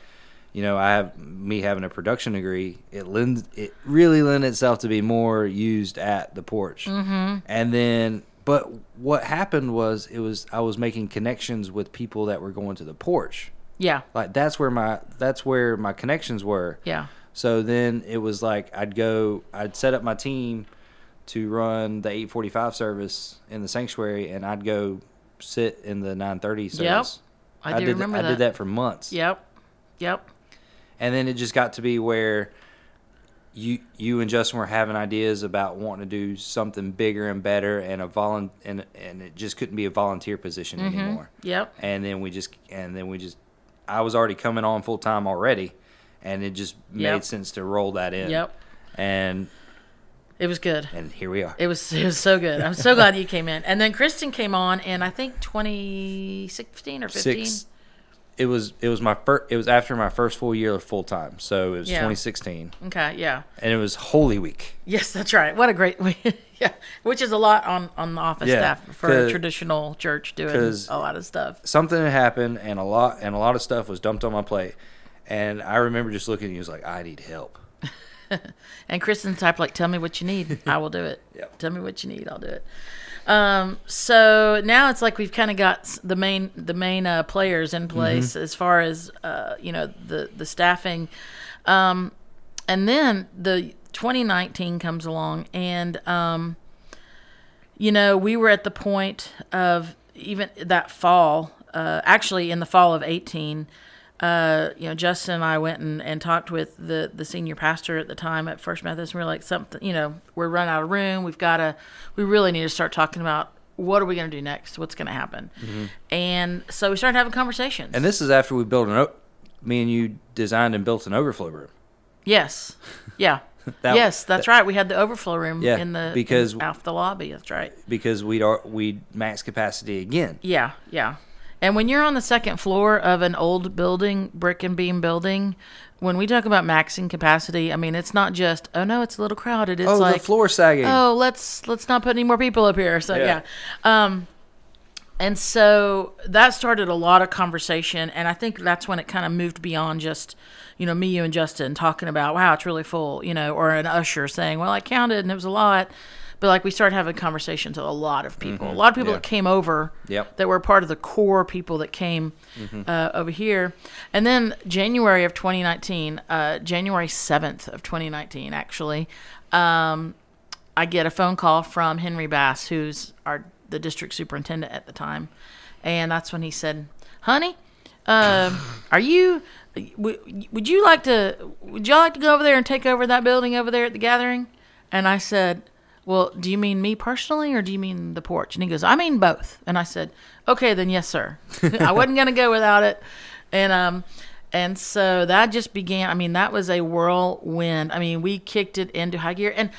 you know I have me having a production degree it lends it really lends itself to be more used at the porch mm-hmm. and then but what happened was it was I was making connections with people that were going to the porch yeah, like that's where my that's where my connections were yeah, so then it was like I'd go, I'd set up my team to run the 845 service in the sanctuary, and I'd go sit in the 930 service. Yep. I do did, remember I that. did that for months. Yep, yep, And then it just got to be where you you and Justin were having ideas about wanting to do something bigger and better, and a volun and and it just couldn't be a volunteer position Mm-hmm. anymore. yep. And then we just and then we just I was already coming on full time already, and it just made Yep. sense to roll that in. Yep. And It was good. and here we are. It was it was so good. I'm so glad you came in. And then Kristen came on in I think 2016 or 15. Six. It was it was my first. It was after my first full year of full time, so it was Yeah. 2016, Okay, yeah. and it was Holy Week. Yes, that's right. What a great week yeah, which is a lot on on the office Yeah, staff for a traditional church doing a lot of stuff. Something had happened, and a lot and a lot of stuff was dumped on my plate, and I remember just looking at you, was like, I need help. And Kristen's type like, tell me what you need, I will do it. Yep. Tell me what you need, I'll do it. Um, so now it's like we've kind of got the main the main uh, players in place as far as uh, you know the the staffing, um, and then the 2019 comes along and um, you know we were at the point of even that fall, uh, actually in the fall of 18 uh, you know, Justin and I went and, and talked with the, the senior pastor at the time at First Methodist. And we are like, something, you know, we're run out of room. We've got to, we really need to start talking about what are we going to do next? What's going to happen? And so we started having conversations. And this is after we built an. O- me and you designed and built an overflow room. yes, yeah, That- yes, that's right. We had the overflow room Yeah, in the because- in, off the lobby. That's right. because we'd we'd max capacity again. Yeah, yeah. And when you're on the second floor of an old building, brick and beam building, when we talk about maxing capacity, I mean it's not just oh no, it's a little crowded. It's oh, like the floor sagging. oh let's let's not put any more people up here. So yeah. Yeah. Um, and so that started a lot of conversation, and I think that's when it kind of moved beyond just you know me, you, and Justin talking about wow, it's really full, you know, or an usher saying well I counted and it was a lot. But like we started having conversations with a lot of people, a lot of people Yeah. that came over Yep. that were part of the core people that came uh, over here. And then January of 2019, uh, January 7th of 2019, actually, um, I get a phone call from Henry Bass, who's our the district superintendent at the time, and that's when he said, "Honey, um, are you? W- would you like to? Would y'all like to go over there and take over that building over there at the gathering?" And I said, "Well, do you mean me personally, or do you mean the porch?" And he goes, "I mean both." And I said, "Okay, then yes, sir. I wasn't gonna go without it." And um, and so that just began. I mean, that was a whirlwind. I mean, we kicked it into high gear, and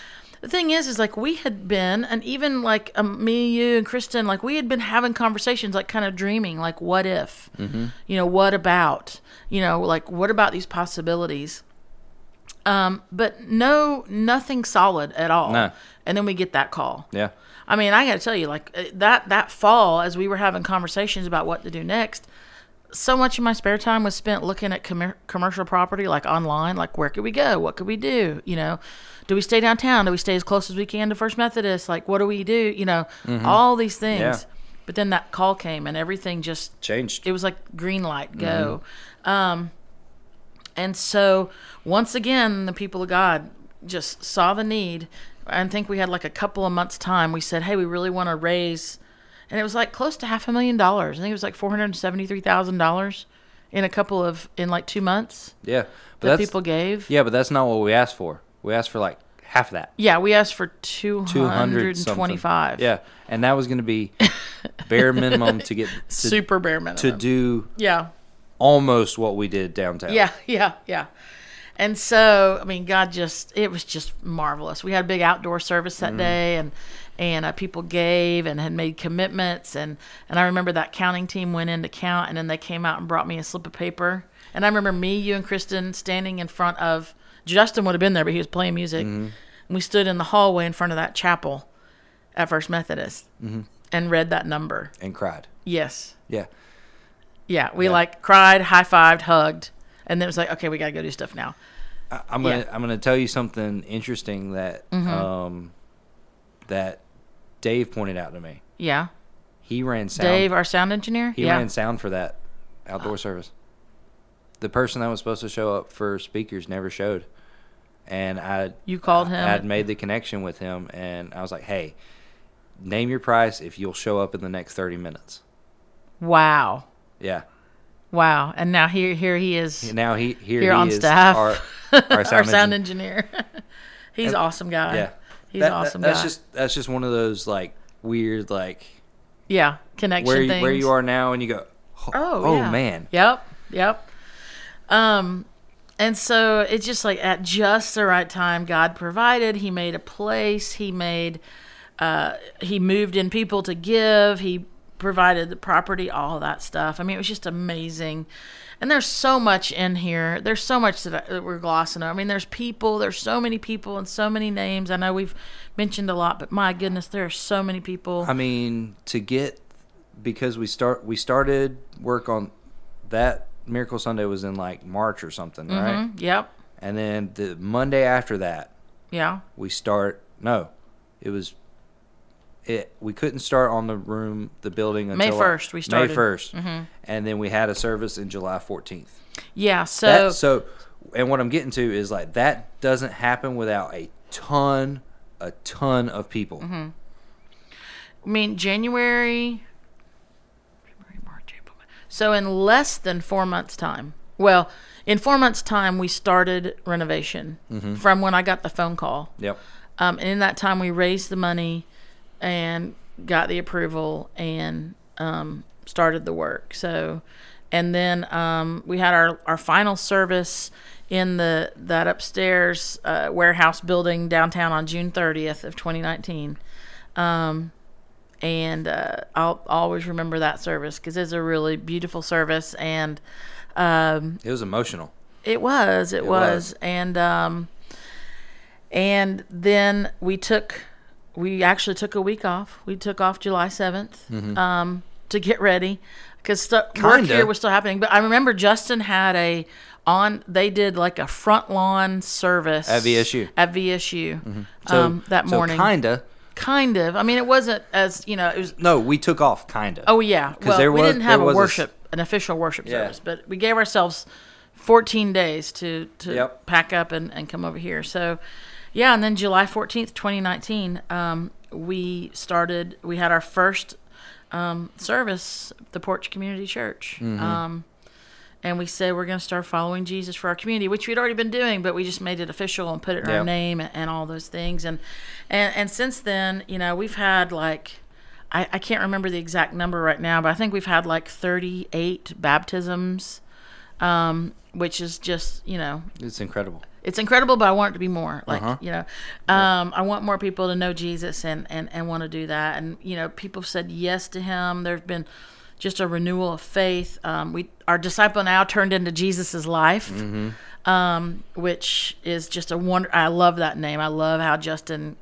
the thing is, is like we had been, and even like um, me, you, and Kristen, like we had been having conversations, like kind of dreaming, like what if, Mm-hmm. you know, what about, you know, like what about these possibilities? Um, but no, nothing solid at all. No. And then we get that call. Yeah. I mean, I got to tell you, like uh, that that fall, as we were having conversations about what to do next, so much of my spare time was spent looking at commer commercial property, like online, like where could we go, what could we do, you know, do we stay downtown, do we stay as close as we can to First Methodist, like what do we do, you know, all these things. Yeah. But then that call came, and everything just Changed. it was like green light go um and so once again the people of god just saw the need i think we had like a couple of months time we said hey we really want to raise and it was like close to half a million dollars i think it was like $473000 in a couple of in like two months yeah. But that people gave yeah, but that's not what we asked for. We asked for like half of that. yeah we asked for 200 225 Yeah. And that was going to be bare minimum to get to, super bare minimum to do yeah almost what we did downtown. Yeah, yeah, yeah. And so, I mean, God just it was just marvelous. We had a big outdoor service that day and and uh, people gave and had made commitments and and I remember that counting team went in to count and then they came out and brought me a slip of paper. And I remember me, you and Kristen standing in front of Justin would have been there, but he was playing music. Mm-hmm. And we stood in the hallway in front of that chapel at First Methodist Mm-hmm. and read that number. And cried. Yes. Yeah. Yeah, we Yeah. like cried, high fived, hugged, and then it was like, okay, we got to go do stuff now. I, I'm gonna Yeah. Mm-hmm. I'm gonna tell you something interesting that um that Dave pointed out to me. Yeah. He ran sound. Dave, our sound engineer. he yeah. ran sound for that outdoor service. The person that was supposed to show up for speakers never showed, and I you called him. I had made the connection with him, and I was like, "Hey, name your price if you'll show up in the next thirty minutes." wow. Yeah. Wow. And now here here he is Now he here, here he on is, staff. Our, our our sound, sound, engineer. He's And- awesome guy. Yeah. He's That- an that- that's guy. just that's just one of those like weird like yeah. Connection where you, things. where you are now, and you go, "Oh, Oh, oh yeah. man." Yep. Yep. Um and so it's just like at just the right time God provided. He made a place. He made uh he moved in people to give. He provided the property, all that stuff. I mean, it was just amazing. And there's so much in here. There's so much that, I, that we're glossing over. I mean, there's people. There's so many people and so many names. I know we've mentioned a lot, but my goodness, there are so many people. I mean, to get because we start we started work on that Miracle Sunday was in like March or something, right? Mhm. Yep. And then the Monday after that, Yeah. we start. No, it was. It we couldn't start on the room the building May 1st we started. May 1st and then we had a service in July fourteenth. Yeah. So. That, so, and what I'm getting to is like that doesn't happen without a ton, a ton of people. Mm-hmm. I mean, January, March, April. So in less than four months' time, well, in four months' time, we started renovation Mm-hmm. from when I got the phone call. Yep. Um, and in that time, we raised the money and got the approval and um, started the work. So, and then um, we had our, our final service in the that upstairs uh, warehouse building downtown on June 30th of 2019. Um, and uh, I'll always remember that service because it's a really beautiful service and um, It was emotional. it was. It, It was. was. And um and then we took we actually took a week off. We took off July 7th um to get ready cuz stu- work Mm-hmm. Here was still happening. But I remember Justin had a on they did like a front lawn service At VSU. At VSU. So um that so morning. kinda. kind of. I mean it wasn't as, you know, it was No, we took off kinda. Oh yeah, well there we was- didn't have a was a worship, an official worship Yeah. service, but we gave ourselves 14 days to to Yep. pack up and, and come over here. So yeah, and then July 14th, 2019, um, we started. We had our first um, service, the Porch Community Church. Mm-hmm. Um, and we said we're going to start following Jesus for our community, which we'd already been doing, but we just made it official and put it in our name and, and all those things. And, and and since then, you know, we've had like I, I can't remember the exact number right now, but I think we've had like 38 baptisms, um, which is just you know It's incredible. It's incredible, but I want it to be more. Like Uh-huh. you know, um, I want more people to know Jesus and and and want to do that. And you know, people said yes to Him. There's been just a renewal of faith. Um, we our disciple now turned into Jesus's life, Mm-hmm. um, which is just a wonder. I love that name. I love how Justin,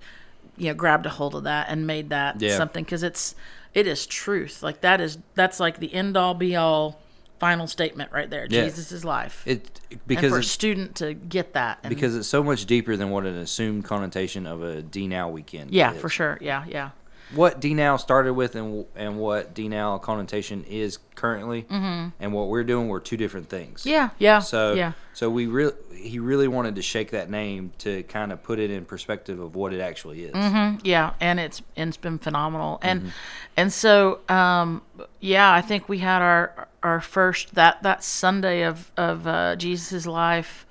you know, grabbed a hold of that and made that Yeah. something because it's it is truth. Like that is that's like the end all be all final statement right there. Yeah. Jesus' is life. It and because for a student to get that. And because it's so much deeper than what an assumed connotation of a D now weekend. yeah, is. for sure. Yeah, yeah. What D now started with and and what D now connotation is currently, and what we're doing were two different things. Mm-hmm. Yeah, yeah. So yeah. so we really he really wanted to shake that name to kind of put it in perspective of what it actually is. Mm-hmm. Yeah, and it's and it's been phenomenal. And Mm-hmm. and so um, yeah, I think we had our our first that that Sunday of of uh, Jesus' life.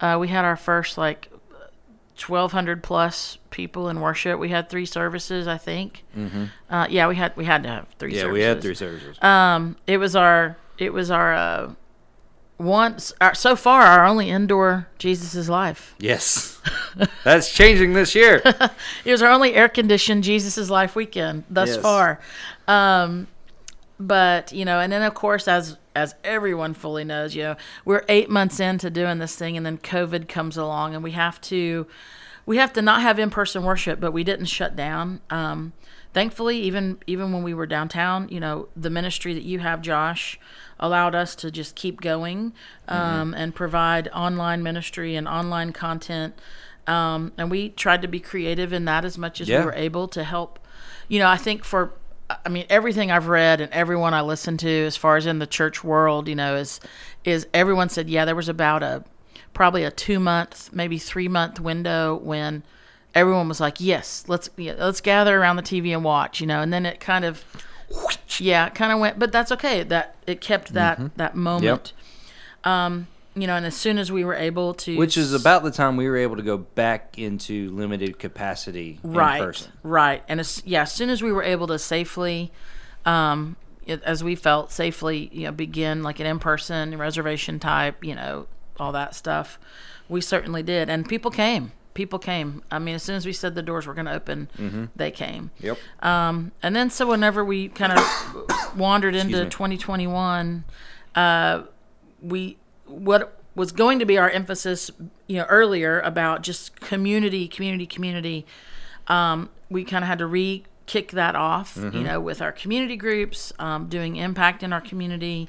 Uh, we had our first like twelve hundred plus people in worship. We had three services, I think. Mm-hmm. Uh, yeah, we had we had to have three. Yeah, services. we had three services. Um, it was our it was our uh, once our, so far our only indoor Jesus' life. yes, that's changing this year. It was our only air conditioned Jesus' Life weekend thus Yes. far. Um, but you know, and then of course, as as everyone fully knows, you know, we're eight months into doing this thing, and then COVID comes along, and we have to we have to not have in person worship, but we didn't shut down. Um, thankfully, even even when we were downtown, you know, the ministry that you have, Josh, allowed us to just keep going um, and provide online ministry and online content. Um, and we tried to be creative in that as much as Yeah. we were able to help. You know, I think for, I mean, everything I've read and everyone I listen to, as far as in the church world, you know, is is everyone said, yeah, there was about a probably a two month, maybe three month window when everyone was like, yes, let's yeah, let's gather around the TV and watch, you know, and then it kind of, yeah, kind of went, but that's okay. That it kept that that moment. Um, you know, and as soon as we were able to, Which is about the time we were able to go back into limited capacity right, in person. right, and as, yeah, as soon as we were able to safely, um, as we felt safely, you know, begin like an in-person reservation type, you know, all that stuff, we certainly did, and people came. People came. I mean, as soon as we said the doors were going to open, they came. Yep. Um, and then so whenever we kind of wandered into 2021, uh, we what was going to be our emphasis, you know, earlier about just community, community, community. Um, we kind of had to re kick that off, you know, with our community groups, um, doing impact in our community.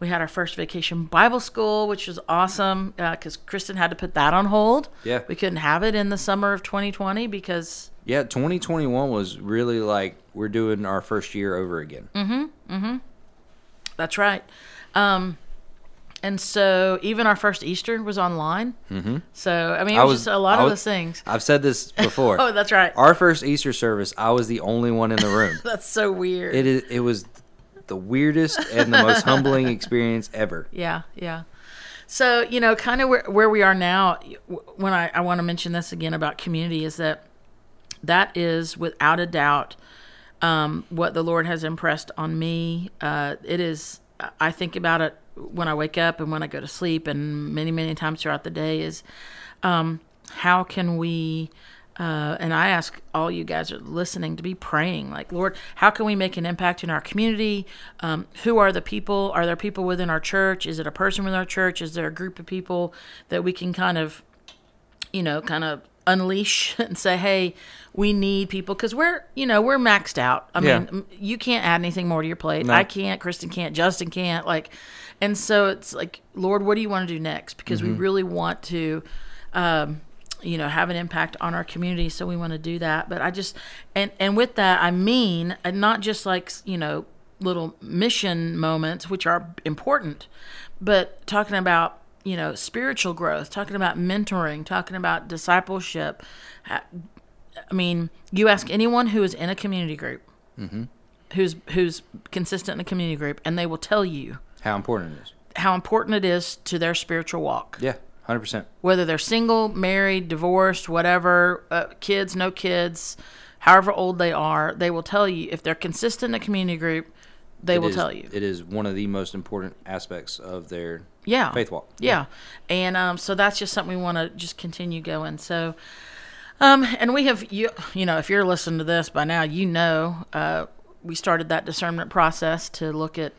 We had our first vacation Bible school, which was awesome because Kristen had to put that on hold. Yeah. we couldn't have it in the summer of 2020 because Yeah, 2021 was really like we're doing our first year over again. Mm. Hmm. Mm hmm. That's right. Um, and so even our first Easter was online. Mm-hmm. So I mean, it I was, was- just a lot I of was- those things. I've said this before. Oh, that's right. Our first Easter service, I was the only one in the room. That's so weird. It is. It was the weirdest and the most humbling experience ever. Yeah, yeah. So you know, kind of where, where we are now. When I, I want to mention this again about community is that that is without a doubt um, what the Lord has impressed on me. Uh, it is. I think about it when I wake up and when I go to sleep, and many many times throughout the day. Is um, how can we uh, and I ask all you guys are listening to be praying, like, Lord, how can we make an impact in our community? Um, who are the people? Are there people within our church? Is it a person within our church? Is there a group of people that we can kind of, you know, kind of unleash and say, hey, we need people because we're, you know, we're maxed out. I Yeah. mean, you can't add anything more to your plate. No. I can't. Kristen can't. Justin can't. Like, and so it's like, Lord, what do you want to do next? Because we really want to. Um, you know have an impact on our community so we want to do that but i just and and with that i mean and not just like you know little mission moments which are important but talking about you know spiritual growth talking about mentoring talking about discipleship i mean you ask anyone who is in a community group who's who's consistent in a community group and they will tell you How important it is. how important it is to their spiritual walk Yeah, hundred percent. whether they're single, married, divorced, whatever, uh, kids, no kids, however old they are, they will tell you if they're consistent in a community group, they will tell you. It is one of the most important aspects of their Yeah. Faith Walk. Yeah. And um, so that's just something we want to just continue going. So, um, and we have, you, you know, if you're listening to this by now, you know, uh, we started that discernment process to look at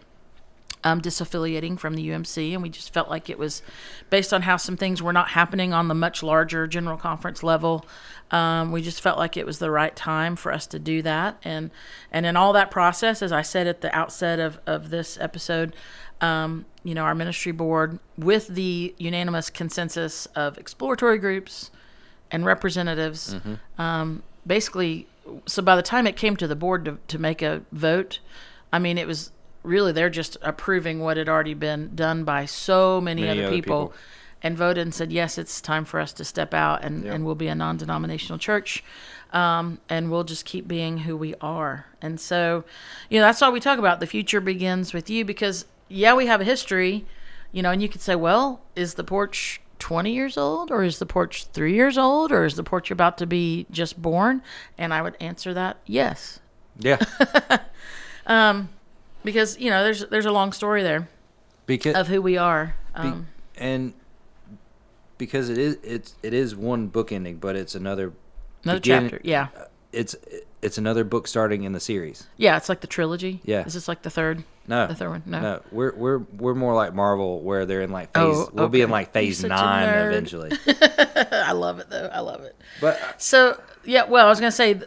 um, disaffiliating from the UMC, and we just felt like it was based on how some things were not happening on the much larger general conference level. Um, we just felt like it was the right time for us to do that, and and in all that process, as I said at the outset of of this episode, um, you know, our ministry board, with the unanimous consensus of exploratory groups and representatives, um, basically, so by the time it came to the board to, to make a vote, I mean, it was really they're just approving what had already been done by so many, Many other, other people, people. and voted and said, yes, it's time for us to step out and, and we'll be a non denominational church. Um, and we'll just keep being who we are. And so, you know, that's all we talk about. The future begins with you because, yeah, we have a history, you know, and you could say, well, is the porch 20 years old or is the porch three years old or is the porch about to be just born? And I would answer that yes. Yeah. Because, you know, there's there's a long story there Because of who we are. Um, and because it is it's it is one book ending, but it's another another begin- chapter. Yeah. It's it's another book starting in the series. Yeah, it's like the trilogy. Yeah. Is this like the third? No, The third one? No. no. We're we're we're more like Marvel, where they're in like phase. Oh, We'll be in like phase a nine eventually. I love it though. I love it. But So yeah, well, I was gonna say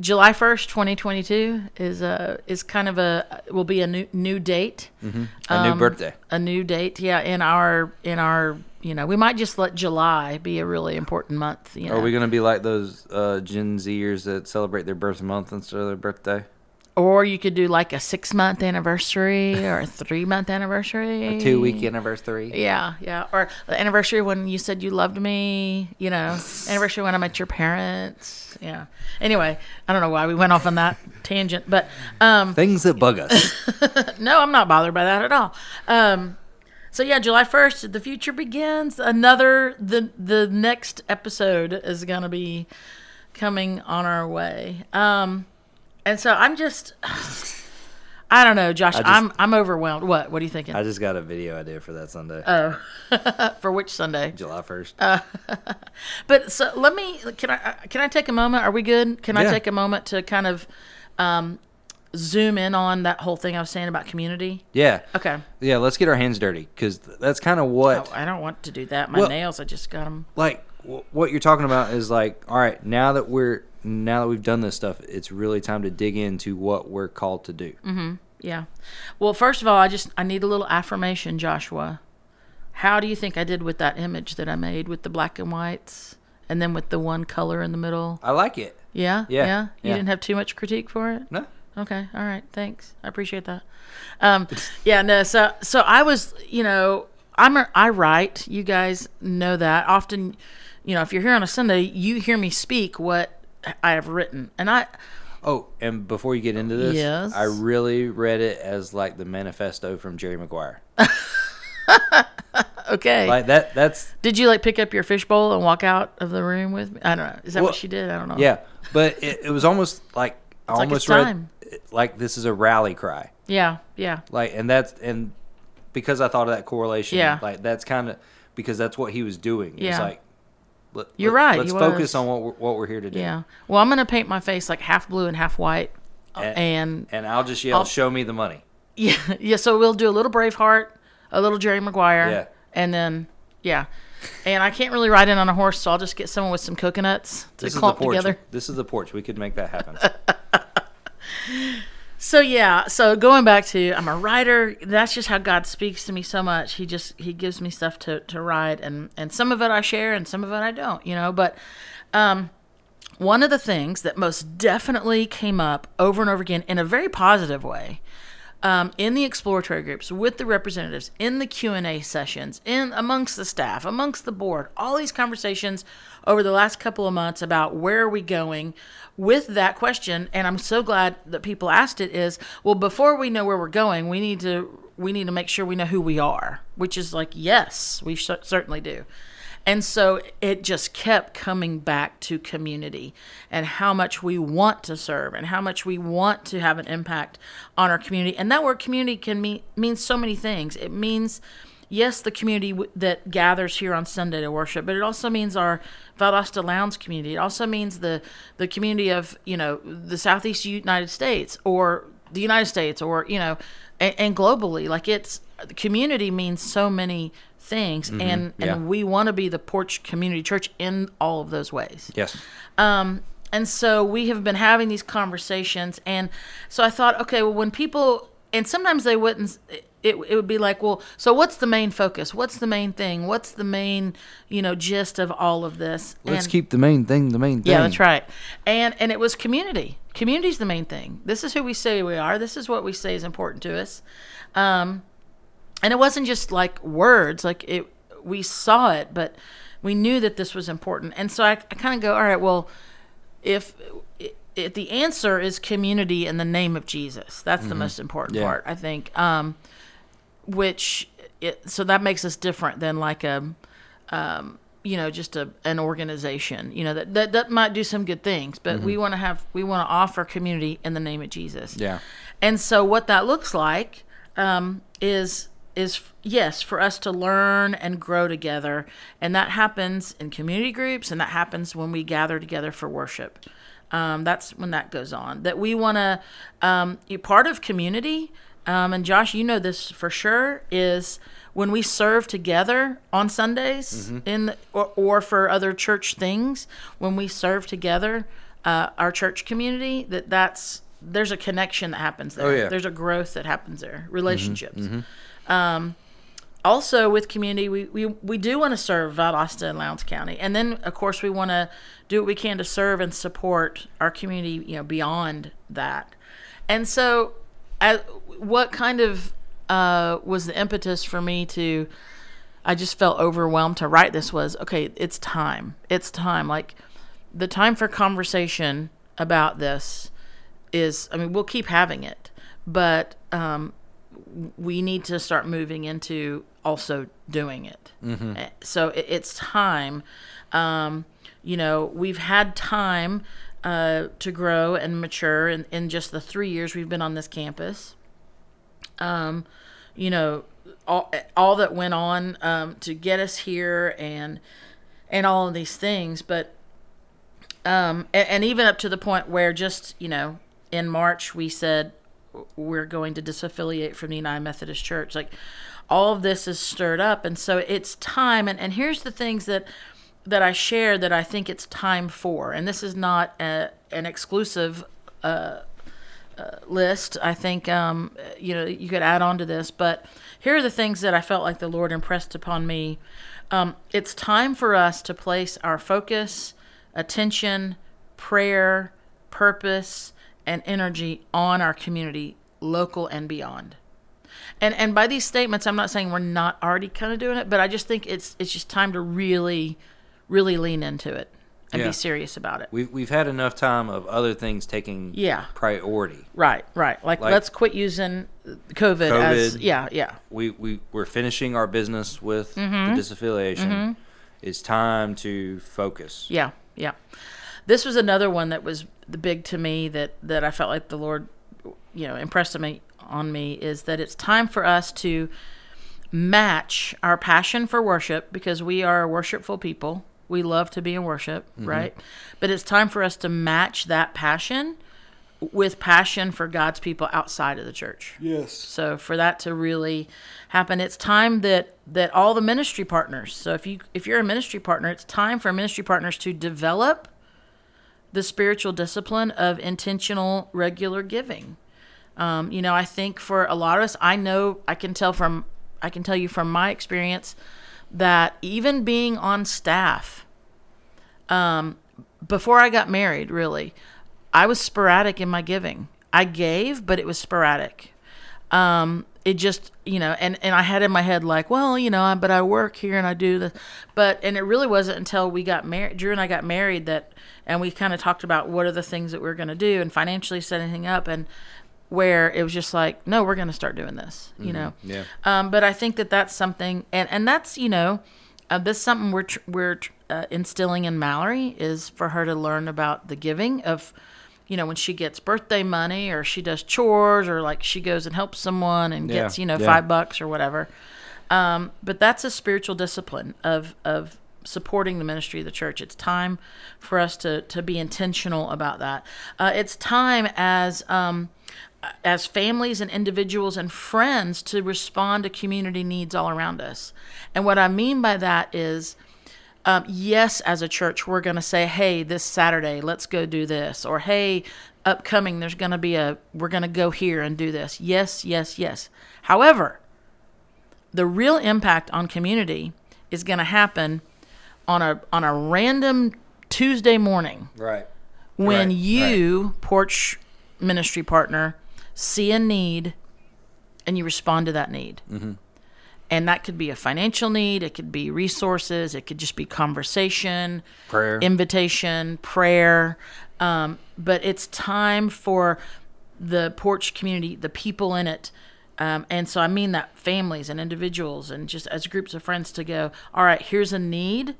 July first, twenty twenty two is uh is kind of a will be a new new date, a new Um, birthday. a new date. Yeah, in our in our you know we might just let July be a really important month. You know, Are we gonna be like those uh, Gen Zers that celebrate their birth month instead of their birthday? or you could do like a six month anniversary or a three month anniversary, a Two week anniversary. Yeah, yeah. Or the anniversary when you said you loved me, you know, anniversary when I met your parents. Yeah. Anyway, I don't know why we went off on that tangent, but um, Things that bug us. no, I'm not bothered by that at all. Um, so yeah, July 1st, the future begins. Another the the next episode is going to be coming on our way. Um, and so I'm just I don't know, Josh. just- I'm I'm overwhelmed. What? What are you thinking? I just got a video idea for that Sunday, oh, for which Sunday? July first. But so let me can I can I take a moment? Are we good? Can I take a moment to kind of um, zoom in on that whole thing I was saying about community? yeah, Okay. yeah. Let's get our hands dirty because that's kind of what Oh, I don't want to do that. My Well- nails, I just got them. like w- what you're talking about is like all right now that we're now that we've done this stuff it's really time to dig into what we're called to do Mm-hmm. Yeah. Well, first of all, I just I need a little affirmation, Joshua. How do you think I did with that image that I made with the black and whites, and then with the one color in the middle? i like it Yeah. Yeah, You yeah. didn't have too much critique for it. no Okay. All right. Thanks. I appreciate that. Um, yeah. No. So so I was, you know, I'm a, I write. You guys know that. Often, you know, if you're here on a Sunday, you hear me speak what I have written, and I. oh and before you get into this Yes. i really read it as like the manifesto from jerry maguire Okay. like that that's Did you like pick up your fishbowl and walk out of the room with me? I don't know. Is that Well, what she did? I don't know. yeah but it, it was almost like i It's like almost it's read time. Like this is a rally cry Yeah. Yeah. like and that's and because i thought of that correlation Yeah. like that's kind of because that's what he was doing it's Yeah. like let, You're let- right, let's focus was. on what we're, what we're here to do Yeah. Well, I'm gonna paint my face like half blue and half white, uh, A- and and i'll just yell I'll- show me the money Yeah, yeah. So we'll do a little Braveheart, a little Jerry Maguire, Yeah. and then yeah. And I can't really ride in on a horse, so I'll just get someone with some coconuts to this is the clump porch together. this is the porch we could make that happen So yeah. So going back to I'm a writer. That's just how God speaks to me so much. He just he gives me stuff to to write, and and some of it I share, and some of it I don't. You know, but um. One of the things that most definitely came up over and over again in a very positive way um, in the exploratory groups with the representatives in the q&a sessions in amongst the staff amongst the board all these conversations over the last couple of months about where are we going with that question. And i'm so glad that people asked it is well before we know where we're going we need to we need to make sure we know who we are which is like yes we cer- certainly do and so it just kept coming back to community and how much we want to serve and how much we want to have an impact on our community. And that word community can mean means so many things. It means yes, the community that gathers here on Sunday to worship, but it also means our Valdosta Lowndes community. It also means the the community of you know the Southeast United States or the United States or you know and, and globally. Like it's community means so many things, and yeah. and we want to be the Porch Community Church in all of those ways. Yes. Um, and so we have been having these conversations, and so I thought, okay, well, when people, and sometimes they wouldn't, it, it would be like, well, so what's the main focus? What's the main thing? What's the main, you know, gist of all of this? Let's And- keep the main thing the main thing. yeah, that's right. And and it was community. Community's the main thing. This is who we say we are. This is what we say is important to us. Um, and it wasn't just like words. Like it, we saw it, but we knew that this was important. And so I, I kind of go, all right, well, if, if the answer is community in the name of Jesus, that's the most important Yeah. part, I think. Um, which it, so that makes us different than like a um, you know just a an organization you know that that, that might do some good things but we want to have we want to offer community in the name of jesus Yeah. and so what that looks like um, is is yes for us to learn and grow together. And that happens in community groups and that happens when we gather together for worship. Um, that's when that goes on. That we want to um, be part of community. Um, and josh you know this for sure is when we serve together on sundays in the, or, or for other church things when we serve together uh, our church community that that's there's a connection that happens there. Oh, yeah. there's a growth that happens there. Relationships Um, also with community we, we, we do want to serve valdosta and lowndes county. And then of course we want to do what we can to serve and support our community you know beyond that. And so what kind of uh, was the impetus for me to i just felt overwhelmed to write this was okay it's time. It's time. Like the time for conversation about this is i mean we'll keep having it. But um, we need to start moving into also doing it. Uh, So it, it's time. Um, you know, we've had time uh, to grow and mature in, in just the three years we've been on this campus. Um, you know, all, all that went on um, to get us here and and all of these things, but um, and, and even up to the point where just you know in March we said we're going to disaffiliate from the United Methodist Church. Like all of this is stirred up, and so it's time. And, and here's the things that that I share that I think it's time for. And this is not a, an exclusive uh, uh, list. I think um, you know you could add on to this, but here are the things that I felt like the Lord impressed upon me. Um, it's time for us to place our focus, attention, prayer, purpose, and energy on our community, local and beyond. And and by these statements, I'm not saying we're not already kind of doing it, but I just think it's it's just time to really, really lean into it and Yeah. be serious about it. We've we've had enough time of other things taking Yeah. priority. Right, right. Like, Like- let's quit using COVID, as yeah, yeah, We we we're finishing our business with Mm-hmm. the disaffiliation. It's time to focus. yeah, yeah. This was another one that was the big to me that that I felt like the Lord, you know, impressed on me on me is that it's time for us to match our passion for worship because we are worshipful people. We love to be in worship, mm-hmm. right? But it's time for us to match that passion with passion for God's people outside of the church. Yes. So for that to really happen, it's time that that all the ministry partners. So if you if you're a ministry partner, it's time for ministry partners to develop the spiritual discipline of intentional regular giving. Um, you know, I think for a lot of us, I know I can tell from I can tell you from my experience that even being on staff, um, before I got married, really, I was sporadic in my giving. I gave, but it was sporadic. Um, it just, you know, and, and I had in my head like, well, you know, but I work here and I do the, but, and it really wasn't until we got married, Drew and I got married that, and we kind of talked about what are the things that we are going to do and financially set anything up and where it was just like, no, we're going to start doing this, you know? Yeah. Um, but I think that that's something, and, and that's, you know, uh, this is something we're, tr- we're tr- uh, instilling in Mallory is for her to learn about the giving of, you know, when she gets birthday money or she does chores or like she goes and helps someone and Yeah, gets, you know, yeah. five bucks or whatever. Um, but that's a spiritual discipline of of supporting the ministry of the church. It's time for us to to be intentional about that. Uh, it's time as um, as families and individuals and friends to respond to community needs all around us. And what I mean by that is. Um, yes, as a church, we're going to say, hey, this Saturday, let's go do this. Or, hey, upcoming, there's going to be a, we're going to go here and do this. Yes, yes, yes. However, the real impact on community is going to happen on a on a random Tuesday morning Right. when Right, you porch ministry partner see a need and you respond to that need Mm-hmm. And that could be a financial need it could be resources it could just be conversation Prayer. invitation prayer. Um, but it's time for the porch community the people in it. Um, and so i mean that families and individuals and just as groups of friends to go all right here's a need.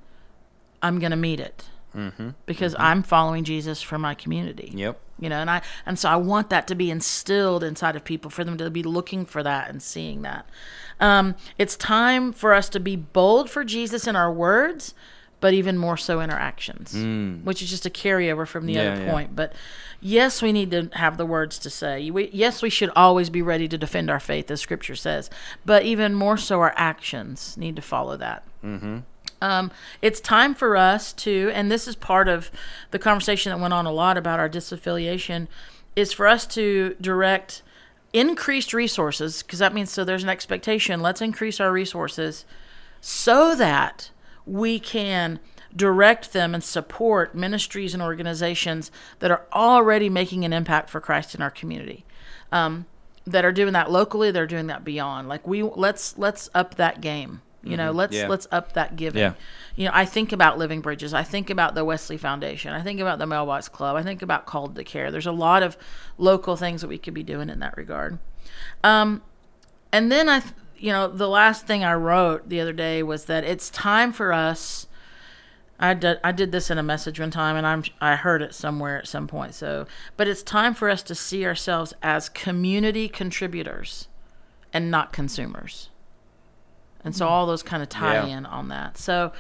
I'm going to meet it. Mm-hmm. because i'm following jesus for my community. Yep. you know and i and so i want that to be instilled inside of people for them to be looking for that and seeing that um, it's time for us to be bold for jesus in our words but even more so in our actions which is just a carryover from the Yeah, other yeah. point. But yes we need to have the words to say. We, yes we should always be ready to defend our faith as scripture says but even more so our actions need to follow that. Um, it's time for us to, and this is part of the conversation that went on a lot about our disaffiliation, is for us to direct increased resources, because that means so there's an expectation. Let's increase our resources so that we can direct them and support ministries and organizations that are already making an impact for Christ in our community. Um, that are doing that locally, they're doing that beyond. Like we let's let's up that game. You know, let's Yeah. let's up that giving. Yeah. You know, I think about Living Bridges. I think about the Wesley Foundation. I think about the Mailbox Club. I think about Called to Care. There's a lot of local things that we could be doing in that regard. Um, and then I, th- you know, the last thing I wrote the other day was that it's time for us. I did, I did this in a message one time, and I'm I heard it somewhere at some point. So, but it's time for us to see ourselves as community contributors, and not consumers. And so all those kind of tie Yeah. in on that. So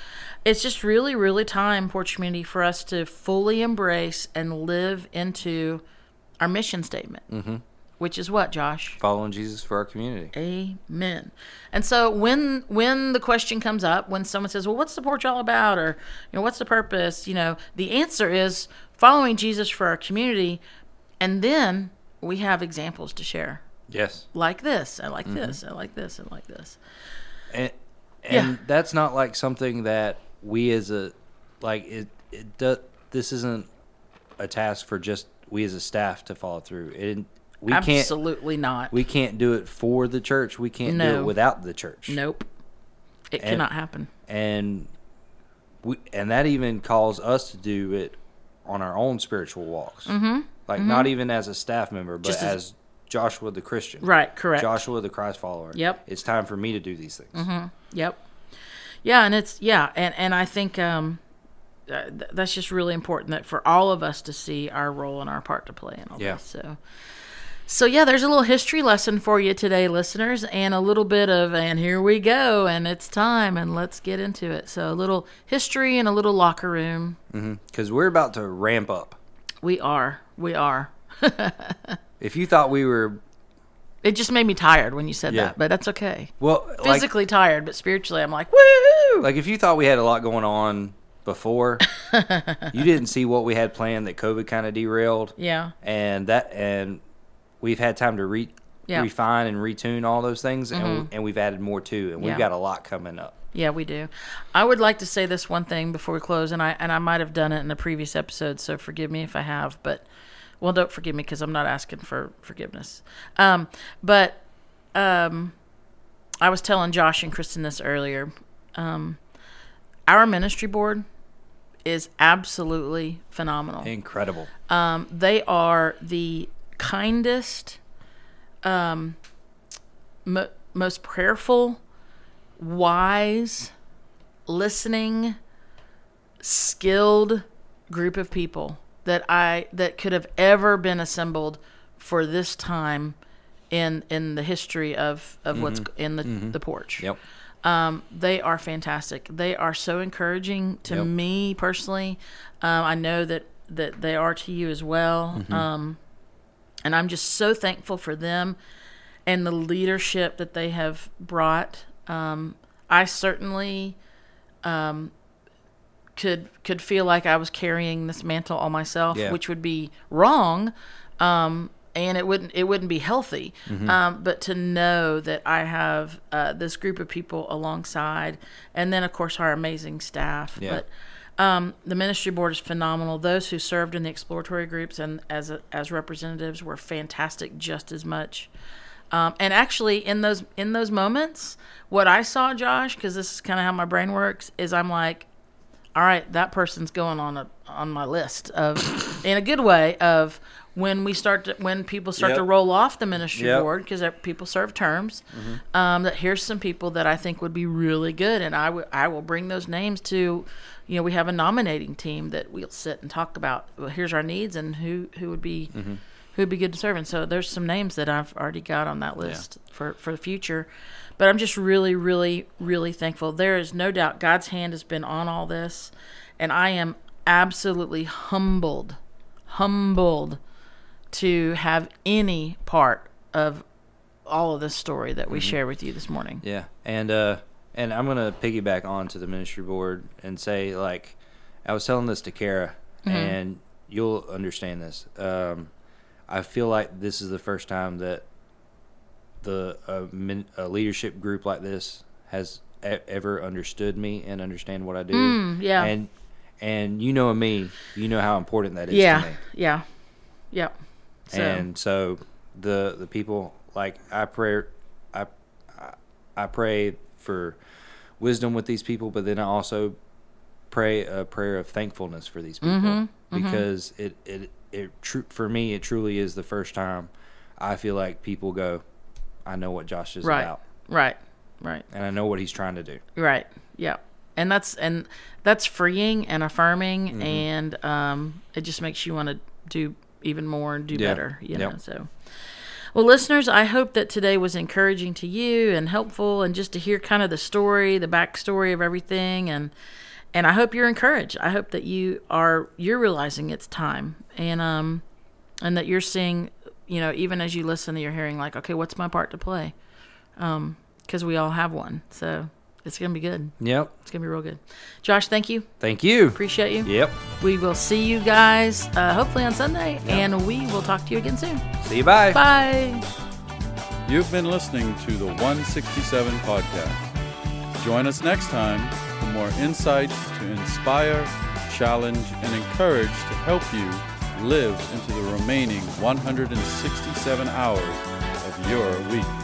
it's just really, really time, Porch Community, for us to fully embrace and live into our mission statement, mm-hmm. which is what, Josh? Following Jesus for our community. Amen. And so when when the question comes up, when someone says, "Well, what's the porch all about?" or you know, "What's the purpose?" you know, the answer is following Jesus for our community, and then we have examples to share, Yes. like this, and like this, and like this, and like this. And and Yeah. that's not like something that we as a like it it do, this isn't a task for just we as a staff to follow through it we can't Absolutely not. we can't do it for the church we can't do it without the church nope. It And- cannot happen. and we and that even calls us to do it on our own spiritual walks mm-hmm. like not even as a staff member but as- as Joshua the Christian Right. Correct. Joshua the Christ follower Yep. it's time for me to do these things Yep. Yeah, and it's yeah, and and I think um, uh, th- that's just really important that for all of us to see our role and our part to play in all Yeah. this. So. So yeah, there's a little history lesson for you today, listeners, and a little bit of and here we go, and it's time, and let's get into it. So a little history and a little locker room. because we're about to ramp up We are, we are. if you thought we were It just made me tired when you said Yeah. that, but that's okay. well like Physically tired, but spiritually, I'm like, woo! like if you thought we had a lot going on before you didn't see what we had planned that covid kind of derailed yeah, and that and we've had time to re- Yeah. Mm-hmm. refine and retune all those things and, and we've added more too and we've Yeah. got a lot coming up Yeah, we do. I would like to say this one thing before we close, and I and I might have done it in a previous episode, so forgive me if I have. But well, don't forgive me because I'm not asking for forgiveness. Um, but um, I was telling Josh and Kristen this earlier. Um, our ministry board is absolutely phenomenal. incredible Um, they are the kindest, um, mo- most prayerful, wise, listening, skilled group of people that I that could have ever been assembled for this time in in the history of of what's in the the porch. Yep. Um, they are fantastic. They are so encouraging to Yep. me personally. Um, I know that that they are to you as well. Mm-hmm. Um, and I'm just so thankful for them and the leadership that they have brought. Um, I certainly um, could could feel like I was carrying this mantle all myself, Yeah. which would be wrong, um, and it wouldn't it wouldn't be healthy. Mm-hmm. Um, but to know that I have uh, this group of people alongside, and then of course our amazing staff. Yeah. But um, the ministry board is phenomenal. Those who served in the exploratory groups and as a, as representatives were fantastic, just as much. Um, and actually, in those in those moments, what I saw, Josh, because this is kind of how my brain works, is I'm like, all right, that person's going on a on my list of, in a good way, of when we start to when people start Yep. to roll off the ministry Yep. board because people serve terms. Um, that here's some people that I think would be really good, and I will bring those names to, you know, we have a nominating team that we'll sit and talk about. Well, here's our needs and who who would be who'd be good to serve. And so there's some names that I've already got on that list for for the future. But I'm just really, really, really thankful. There is no doubt God's hand has been on all this, and I am absolutely humbled, humbled to have any part of all of this story that we share with you this morning. Yeah, and uh, and I'm gonna piggyback on to the ministry board and say like, I was telling this to Kara, and you'll understand this. Um, I feel like this is the first time that the uh, min, a leadership group like this has e- ever understood me and understand what I do. Mm, yeah. and and you know me, you know how important that is yeah, to me. yeah, yep. So, And so the the people like I pray I I- pray for wisdom with these people, but then I also pray a prayer of thankfulness for these people Mm-hmm, because it it it tru- for me it truly is the first time I feel like people go, I know what Josh is right, about, right, right. and I know what he's trying to do. Right. Yeah. And that's and that's freeing and affirming Mm-hmm. and um it just makes you want to do even more and do Yeah. better, you know. So well, listeners, I hope that today was encouraging to you and helpful and just to hear kind of the story, the backstory of everything and and I hope you're encouraged. I hope that you are you're realizing it's time and um and that you're seeing, you know, even as you listen, you're hearing like, okay, what's my part to play? Um, because we all have one. So it's gonna be good. Yep. It's gonna be real good. Josh, thank you. Thank you. Appreciate you. Yep. We will see you guys uh, hopefully on Sunday, and we will talk to you again soon. See you. Bye. Bye. You've been listening to the 167 podcast. Join us next time for more insights to inspire, challenge, and encourage to help you live into the remaining 167 hours of your week.